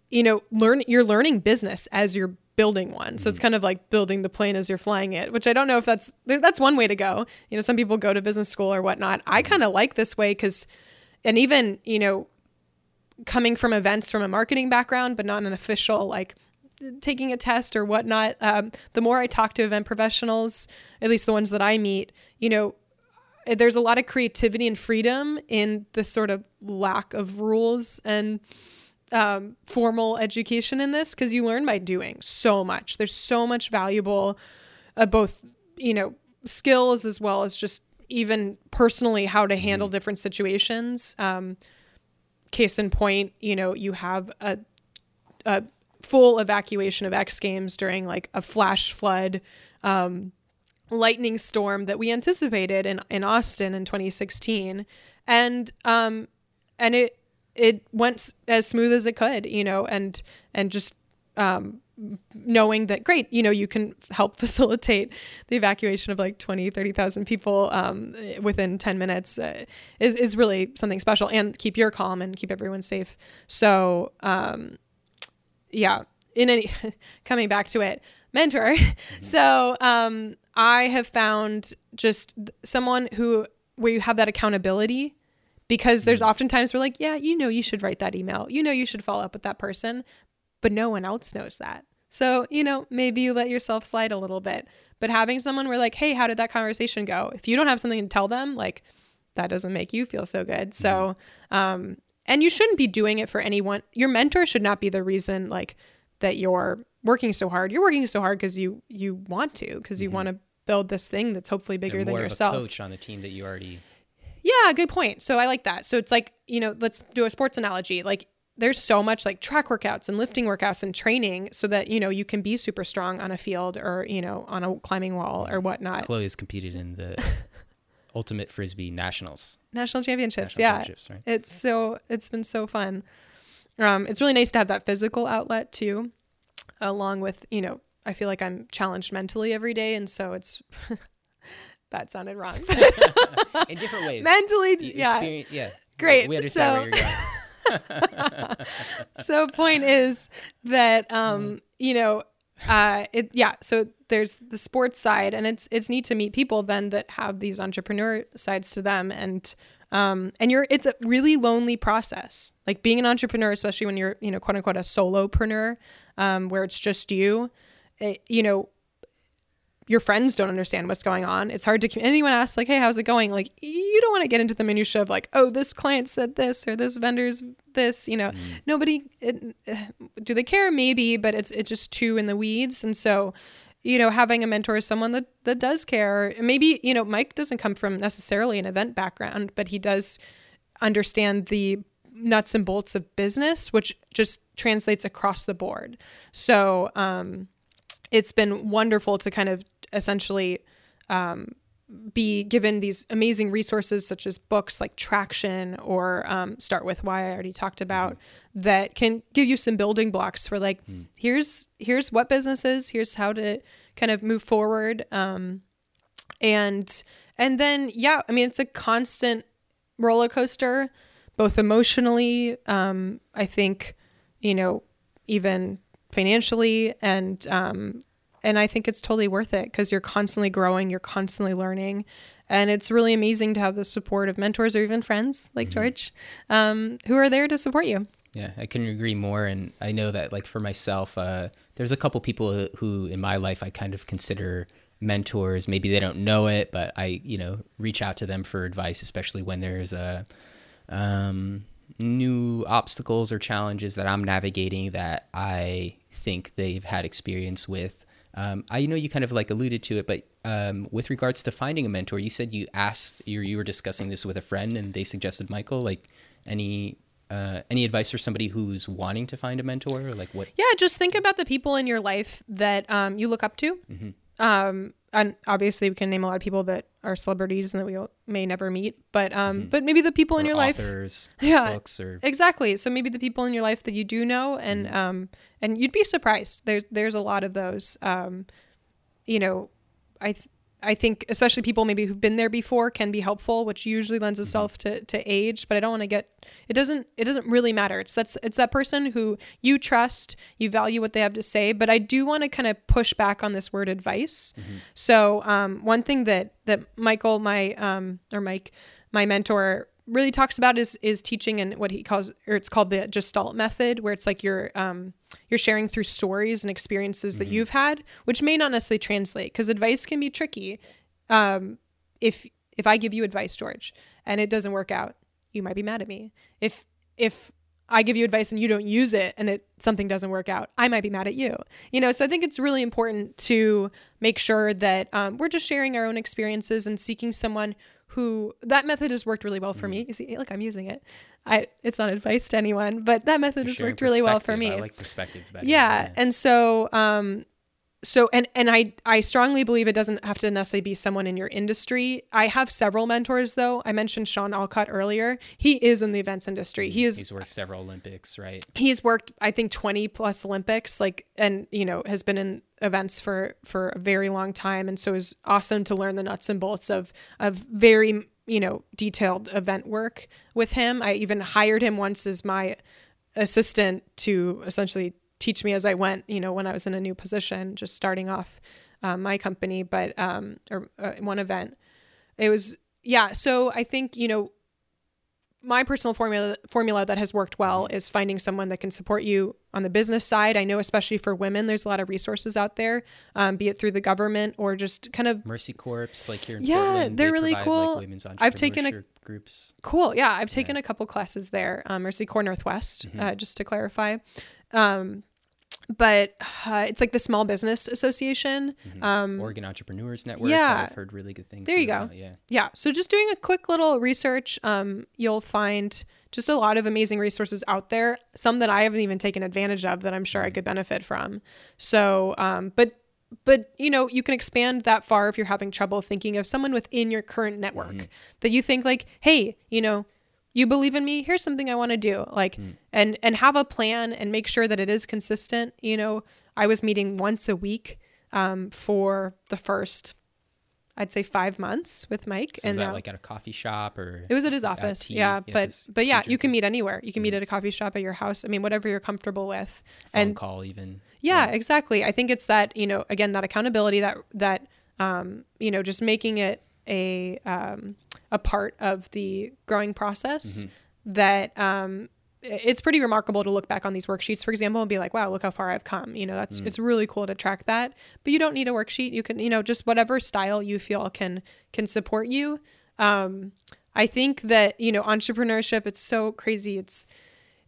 you know, learn you're learning business as you're building one. So it's kind of like building the plane as you're flying it, which I don't know if that's that's one way to go. You know, some people go to business school or whatnot. I kind of like this way because, and even you know, coming from events from a marketing background, but not an official like taking a test or whatnot, um, the more I talk to event professionals, at least the ones that I meet, you know, there's a lot of creativity and freedom in the sort of lack of rules and um, formal education in this because you learn by doing so much. There's so much valuable, uh, both you know, skills as well as just even personally how to handle Mm-hmm. different situations. Um, case in point, you know, you have a, a full evacuation of X Games during like a flash flood. Um, lightning storm that we anticipated in, in Austin in 2016 and um and it it went as smooth as it could you know and and just um knowing that great you know you can help facilitate the evacuation of like 20 30,000 people um within 10 minutes uh, is is really something special and keep your calm and keep everyone safe so um yeah in any coming back to it mentor. So um i have found just someone who where you have that accountability because there's oftentimes we're like yeah you know you should write that email. You know you should follow up with that person. But no one else knows that. So you know maybe you let yourself slide a little bit. But having someone where like hey how did that conversation go? If you don't have something to tell them like that doesn't make you feel so good. So um and you shouldn't be doing it for anyone your mentor should not be the reason like that you're working so hard you're working so hard because you you want to because you mm-hmm. want to build this thing that's hopefully bigger than yourself coach on the team that you already. yeah, good point. So I like that. So it's like, you know, let's do a sports analogy. Like there's so much like track workouts and lifting workouts and training so that, you know, you can be super strong on a field or, you know, on a climbing wall or mm-hmm. whatnot. Chloe has competed in the Ultimate Frisbee Nationals. National championships. National yeah. championships, right. It's so it's been so fun. Um, it's really nice to have that physical outlet too, along with, you know, I feel like I'm challenged mentally every day. And so it's that sounded wrong. In different ways. mentally, yeah. yeah. Great. We understand So- where you're going. so point is that um you know uh it yeah so there's the sports side and it's it's neat to meet people then that have these entrepreneur sides to them and um and you're it's a really lonely process like being an entrepreneur especially when you're you know quote unquote a solopreneur um where it's just you it, you know your friends don't understand what's going on. It's hard to anyone asks like, "Hey, how's it going?" Like, you don't want to get into the minutia of like, "Oh, this client said this or this vendor's this." You know, nobody it, do they care? Maybe, but it's it's just too in the weeds. And so, you know, having a mentor is someone that that does care. Maybe you know, Mike doesn't come from necessarily an event background, but he does understand the nuts and bolts of business, which just translates across the board. So, um, it's been wonderful to kind of essentially um, be given these amazing resources such as books like traction or um, start with why i already talked about that can give you some building blocks for like here's here's what business is here's how to kind of move forward um, and and then yeah i mean it's a constant roller coaster both emotionally um, i think you know even financially and um, and I think it's totally worth it because you're constantly growing, you're constantly learning, and it's really amazing to have the support of mentors or even friends like George, um, who are there to support you. Yeah, I couldn't agree more. And I know that, like, for myself, uh, there's a couple people who in my life I kind of consider mentors. Maybe they don't know it, but I, you know, reach out to them for advice, especially when there's a, um, new obstacles or challenges that I'm navigating that I think they've had experience with. Um, I know you kind of like alluded to it, but um, with regards to finding a mentor, you said you asked you you were discussing this with a friend and they suggested Michael. Like any uh, any advice for somebody who's wanting to find a mentor? Or like what? Yeah, just think about the people in your life that um, you look up to. Um, and obviously, we can name a lot of people that are celebrities and that we may never meet, but um, but maybe the people in or your life Yeah. books, or Exactly. So maybe the people in your life that you do know, and um, and you'd be surprised. There's there's a lot of those. Um, you know, I th- I think especially people maybe who've been there before can be helpful, which usually lends itself to to age. But I don't want to get it doesn't it doesn't really matter. It's that's it's that person who you trust, you value what they have to say. But I do want to kind of push back on this word advice. So um, one thing that that Michael, my um, or Mike, my mentor really talks about is is teaching and what he calls or it's called the gestalt method where it's like you're um you're sharing through stories and experiences that you've had which may not necessarily translate because advice can be tricky um if if I give you advice, George, and it doesn't work out, you might be mad at me. If if I give you advice and you don't use it and it something doesn't work out, I might be mad at you. You know, so I think it's really important to make sure that um, we're just sharing our own experiences and seeking someone who that method has worked really well for me. You see, look, I'm using it. I it's not advice to anyone, but that method has worked really well for me. I like perspective. Yeah, yeah, and so um, so and and I I strongly believe it doesn't have to necessarily be someone in your industry. I have several mentors though. I mentioned Sean Alcott earlier. He is in the events industry. He is he's worked several Olympics, right? He's worked I think 20 plus Olympics like and you know has been in events for for a very long time and so is awesome to learn the nuts and bolts of of very you know detailed event work with him. I even hired him once as my assistant to essentially teach me as I went, you know, when I was in a new position, just starting off um, my company, but, um, or uh, one event. It was, yeah. So I think, you know, my personal formula formula that has worked well is finding someone that can support you on the business side. I know, especially for women, there's a lot of resources out there, um, be it through the government or just kind of Mercy Corps, like here in yeah, Portland. they're they really provide, cool. Like, women's I've taken a groups. Cool, yeah, I've taken a couple classes there. Um, Mercy Corps Northwest, mm-hmm. uh, just to clarify. Um, but uh, it's like the Small Business Association, mm-hmm. um, Oregon Entrepreneurs Network. Yeah, I've heard really good things. There you go. yeah, yeah. So just doing a quick little research, um, you'll find just a lot of amazing resources out there. Some that I haven't even taken advantage of that I'm sure mm-hmm. I could benefit from. So, um, but but you know you can expand that far if you're having trouble thinking of someone within your current network mm-hmm. that you think like, hey, you know you believe in me here's something i want to do like mm. and and have a plan and make sure that it is consistent. You know i was meeting once a week um, for the first i'd say five months with mike so and that like at a coffee shop or it was at his office tea, yeah but but yeah you can meet anywhere. You can mm. meet at a coffee shop at your house. I mean whatever you're comfortable with. Phone and call even. Yeah, yeah. exactly. I think it's that you know again that accountability that that um, you know just making it a um, a part of the growing process mm-hmm. that um, it's pretty remarkable to look back on these worksheets, for example, and be like, wow, look how far I've come. You know, that's mm. it's really cool to track that. But you don't need a worksheet. You can, you know, just whatever style you feel can can support you. Um, I think that, you know, entrepreneurship, it's so crazy. It's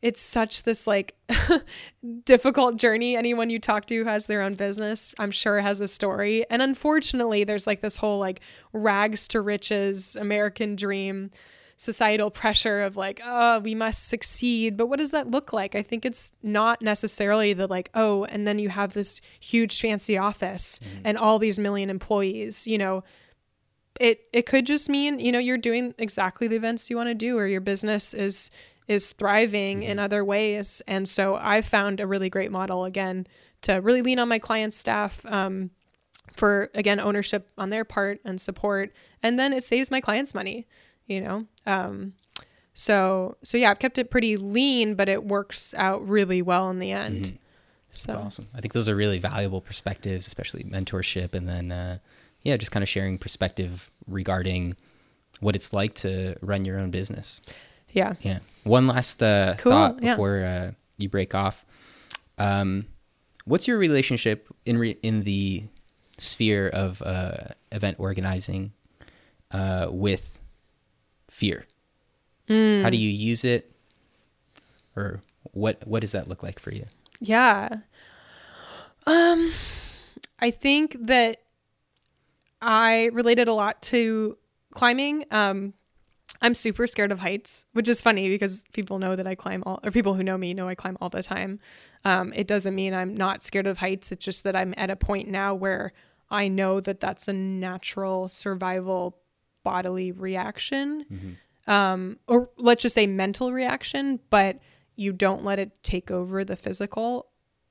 it's such this like difficult journey. Anyone you talk to who has their own business, I'm sure has a story. And unfortunately, there's like this whole like rags to riches American dream societal pressure of like, oh, we must succeed. But what does that look like? I think it's not necessarily the like, oh, and then you have this huge fancy office mm-hmm. and all these million employees, you know. It it could just mean, you know, you're doing exactly the events you want to do or your business is is thriving mm-hmm. in other ways. And so I found a really great model again to really lean on my clients' staff um, for again ownership on their part and support, and then it saves my clients money. You know. Um, so so yeah, I've kept it pretty lean, but it works out really well in the end. Mm-hmm. So. That's awesome. I think those are really valuable perspectives, especially mentorship, and then uh, yeah, just kind of sharing perspective regarding what it's like to run your own business. Yeah. Yeah. One last uh, cool. thought before yeah. uh, you break off. Um, what's your relationship in re- in the sphere of uh, event organizing uh, with fear? Mm. How do you use it, or what what does that look like for you? Yeah. Um, I think that I related a lot to climbing. Um, I'm super scared of heights, which is funny because people know that I climb all, or people who know me know I climb all the time. Um, it doesn't mean I'm not scared of heights. It's just that I'm at a point now where I know that that's a natural survival bodily reaction, mm-hmm. um, or let's just say mental reaction, but you don't let it take over the physical.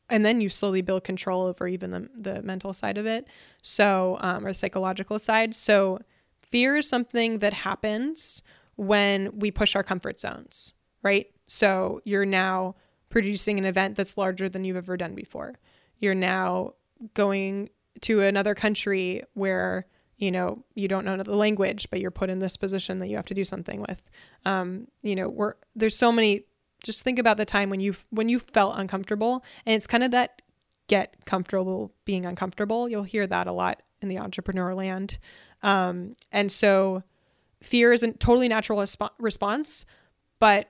And then you slowly build control over even the, the mental side of it. So, um, or psychological side. So, fear is something that happens when we push our comfort zones, right? So you're now producing an event that's larger than you've ever done before. You're now going to another country where you know you don't know the language, but you're put in this position that you have to do something with. Um, you know, we're there's so many. Just think about the time when you when you felt uncomfortable, and it's kind of that get comfortable being uncomfortable. You'll hear that a lot in the entrepreneur land, um, and so fear is a totally natural resp- response, but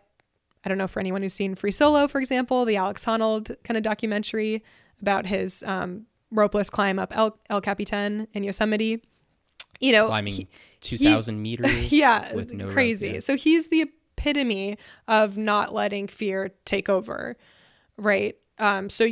I don't know for anyone who's seen Free Solo, for example, the Alex Honnold kind of documentary about his um, ropeless climb up El, El Capitan in Yosemite. You know, climbing he- 2,000 meters yeah, with no crazy. So he's the epitome of not letting fear take over, right? Um, so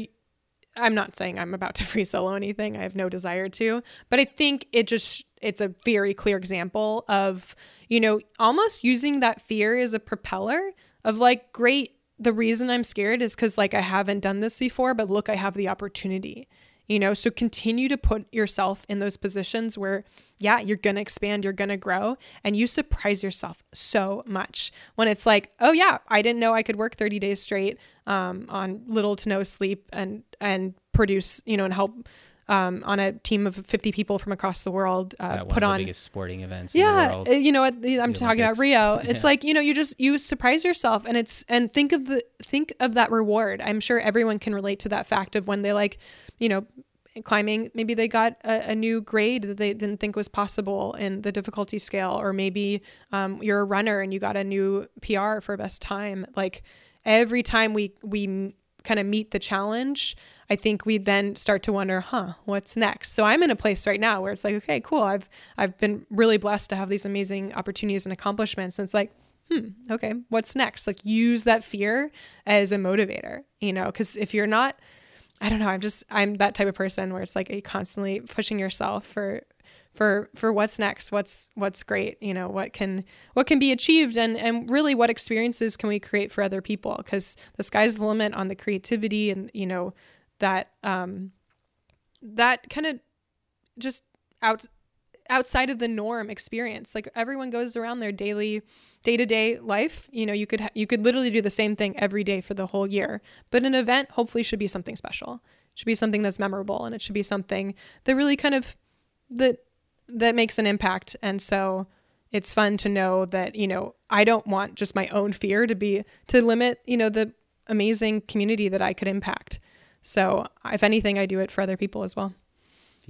I'm not saying I'm about to free solo anything. I have no desire to, but I think it just it's a very clear example of you know almost using that fear as a propeller of like great. The reason I'm scared is because like I haven't done this before, but look, I have the opportunity you know so continue to put yourself in those positions where yeah you're gonna expand you're gonna grow and you surprise yourself so much when it's like oh yeah i didn't know i could work 30 days straight um, on little to no sleep and and produce you know and help um, on a team of 50 people from across the world uh, put of the on biggest sporting events in the yeah world. uh, you know what i'm talking about rio it's Yeah. like you know you just you surprise yourself and it's and think of the think of that reward i'm sure everyone can relate to that fact of when they like you know climbing maybe they got a, a new grade that they didn't think was possible in the difficulty scale or maybe um, you're a runner and you got a new pr for best time like every time we we kind of meet the challenge i think we then start to wonder huh what's next? So i'm in a place right now where it's like okay cool. I've i've been really blessed to have these amazing opportunities and accomplishments. And it's like hmm okay what's next? Like use that fear as a motivator you know? Because if you're not I don't know. I'm just I'm that type of person where it's like you constantly pushing yourself for for for what's next, what's what's great, you know, what can what can be achieved and and really what experiences can we create for other people? Because the sky's the limit on the creativity and you know that um that kind of just out outside of the norm experience. Like everyone goes around their daily day-to-day life. You know you could ha- you could literally do the same thing every day for the whole year. But an event hopefully should be something special. Should be something that's memorable and it should be something that really kind of that that makes an impact and so it's fun to know that you know i don't want just my own fear to be to limit you know the amazing community that i could impact so if anything i do it for other people as well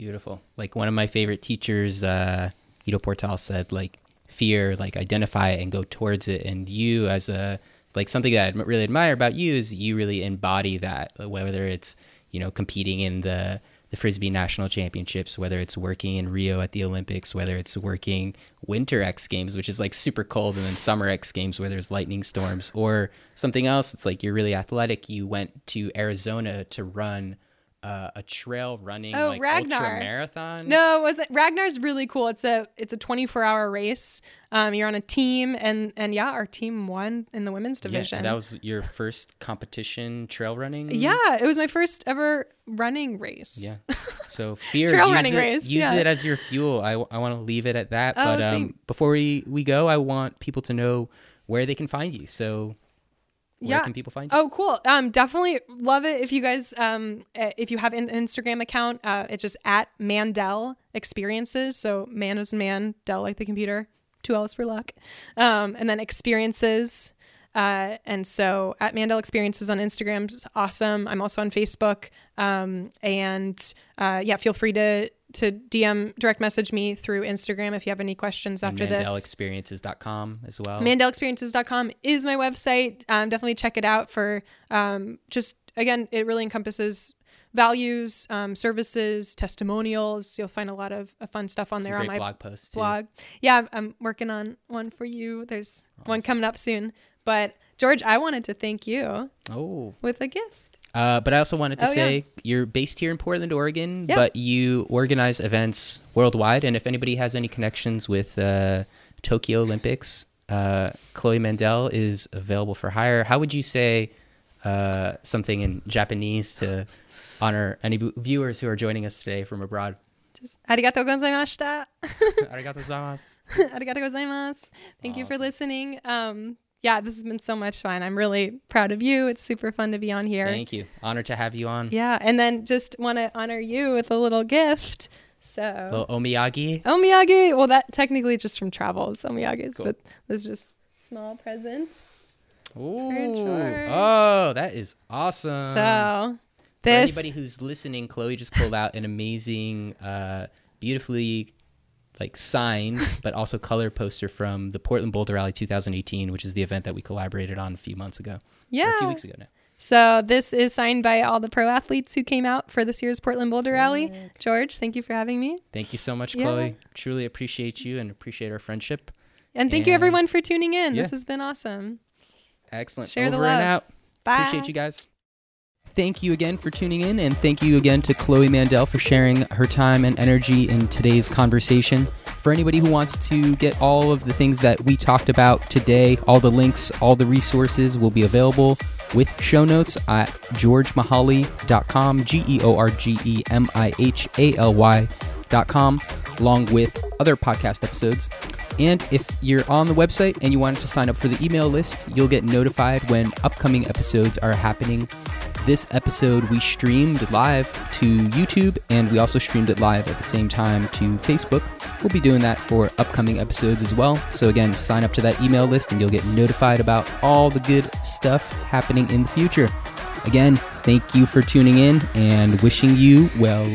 Beautiful. Like one of my favorite teachers, uh, Ido Portal said, like fear, like identify and go towards it. And you, as a like something that I really admire about you is you really embody that. Whether it's you know competing in the the frisbee national championships, whether it's working in Rio at the Olympics, whether it's working winter X Games, which is like super cold, and then summer X Games where there's lightning storms, or something else. It's like you're really athletic. You went to Arizona to run uh, a trail running Oh, like Ragnar. ultra marathon. No, it was it Ragnar's really cool. It's a it's a 24 hour race. Um, you're on a team, and and yeah, our team won in the women's Yeah, division. that was your first competition trail running. Yeah, it was my first ever running race. Yeah. So fear, Trail use running it, race, use yeah. it as your fuel. I, I want to leave it at that. Oh, but um, before we, we go, I want people to know where they can find you. So where Yeah. can people find you? Oh, cool. Um, definitely love it if you guys um uh, if you have an Instagram account, uh, it's just at Mandell Experiences. So man is man, Dell like the computer, two L's for luck, um, and then experiences. Uh, and so at Mandell Experiences on Instagram is awesome. I'm also on Facebook. Um, and uh, yeah, feel free to to DM direct message me through Instagram if you have any questions And after this. MandellExperiences.com as well. mandellexperiences.com is my website um, definitely check it out for um, just again it really encompasses values um, services testimonials you'll find a lot of uh, fun stuff on Some there on my blog posts. Too. blog yeah I'm, I'm working on one for you there's one coming up soon but george i wanted to thank you Oh. with a gift Uh, but I also wanted to Oh, yeah. say you're based here in Portland, Oregon, Yeah. but you organize events worldwide. And if anybody has any connections with uh, Tokyo Olympics, uh, Chloe Mandell is available for hire. How would you say uh, something in Japanese to honor any viewers who are joining us today from abroad? just arigatou gozaimashita Arigatou gozaimasu. arigatou gozaimasu thank you for listening um, yeah this has been so much fun i'm really proud of you it's super fun to be on here Thank you. Honored to have you on. Yeah, and then just want to honor you with a little gift. So Little omiyagi. omiyage. Well, that technically just from travels omiyages, Cool. but this is just small present. Ooh. Oh, that is awesome. so For anybody who's listening, Chloe just pulled out an amazing, uh, beautifully like signed but also color poster from the Portland Boulder Rally 2018, which is the event that we collaborated on a few months ago. Yeah. A few weeks ago now. So this is signed by all the pro athletes who came out for this year's Portland Boulder Rally. George, thank you for having me. Thank you so much, Yeah. Chloe. Truly appreciate you and appreciate our friendship. And thank you everyone for tuning in. Yeah. This has been awesome. Excellent. Share the Over and love. out. Bye. Appreciate you guys. Thank you again for tuning in, and thank you again to Chloe Mandell for sharing her time and energy in today's conversation. For anybody who wants to get all of the things that we talked about today, all the links, all the resources will be available with show notes at georgemihaly.com, G E O R G E M I H A L Y.com, along with other podcast episodes. And if you're on the website and you wanted to sign up for the email list, you'll get notified when upcoming episodes are happening. This episode we streamed live to YouTube and we also streamed it live at the same time to Facebook. We'll be doing that for upcoming episodes as well. So, again, sign up to that email list and you'll get notified about all the good stuff happening in the future. Again, thank you for tuning in and wishing you well.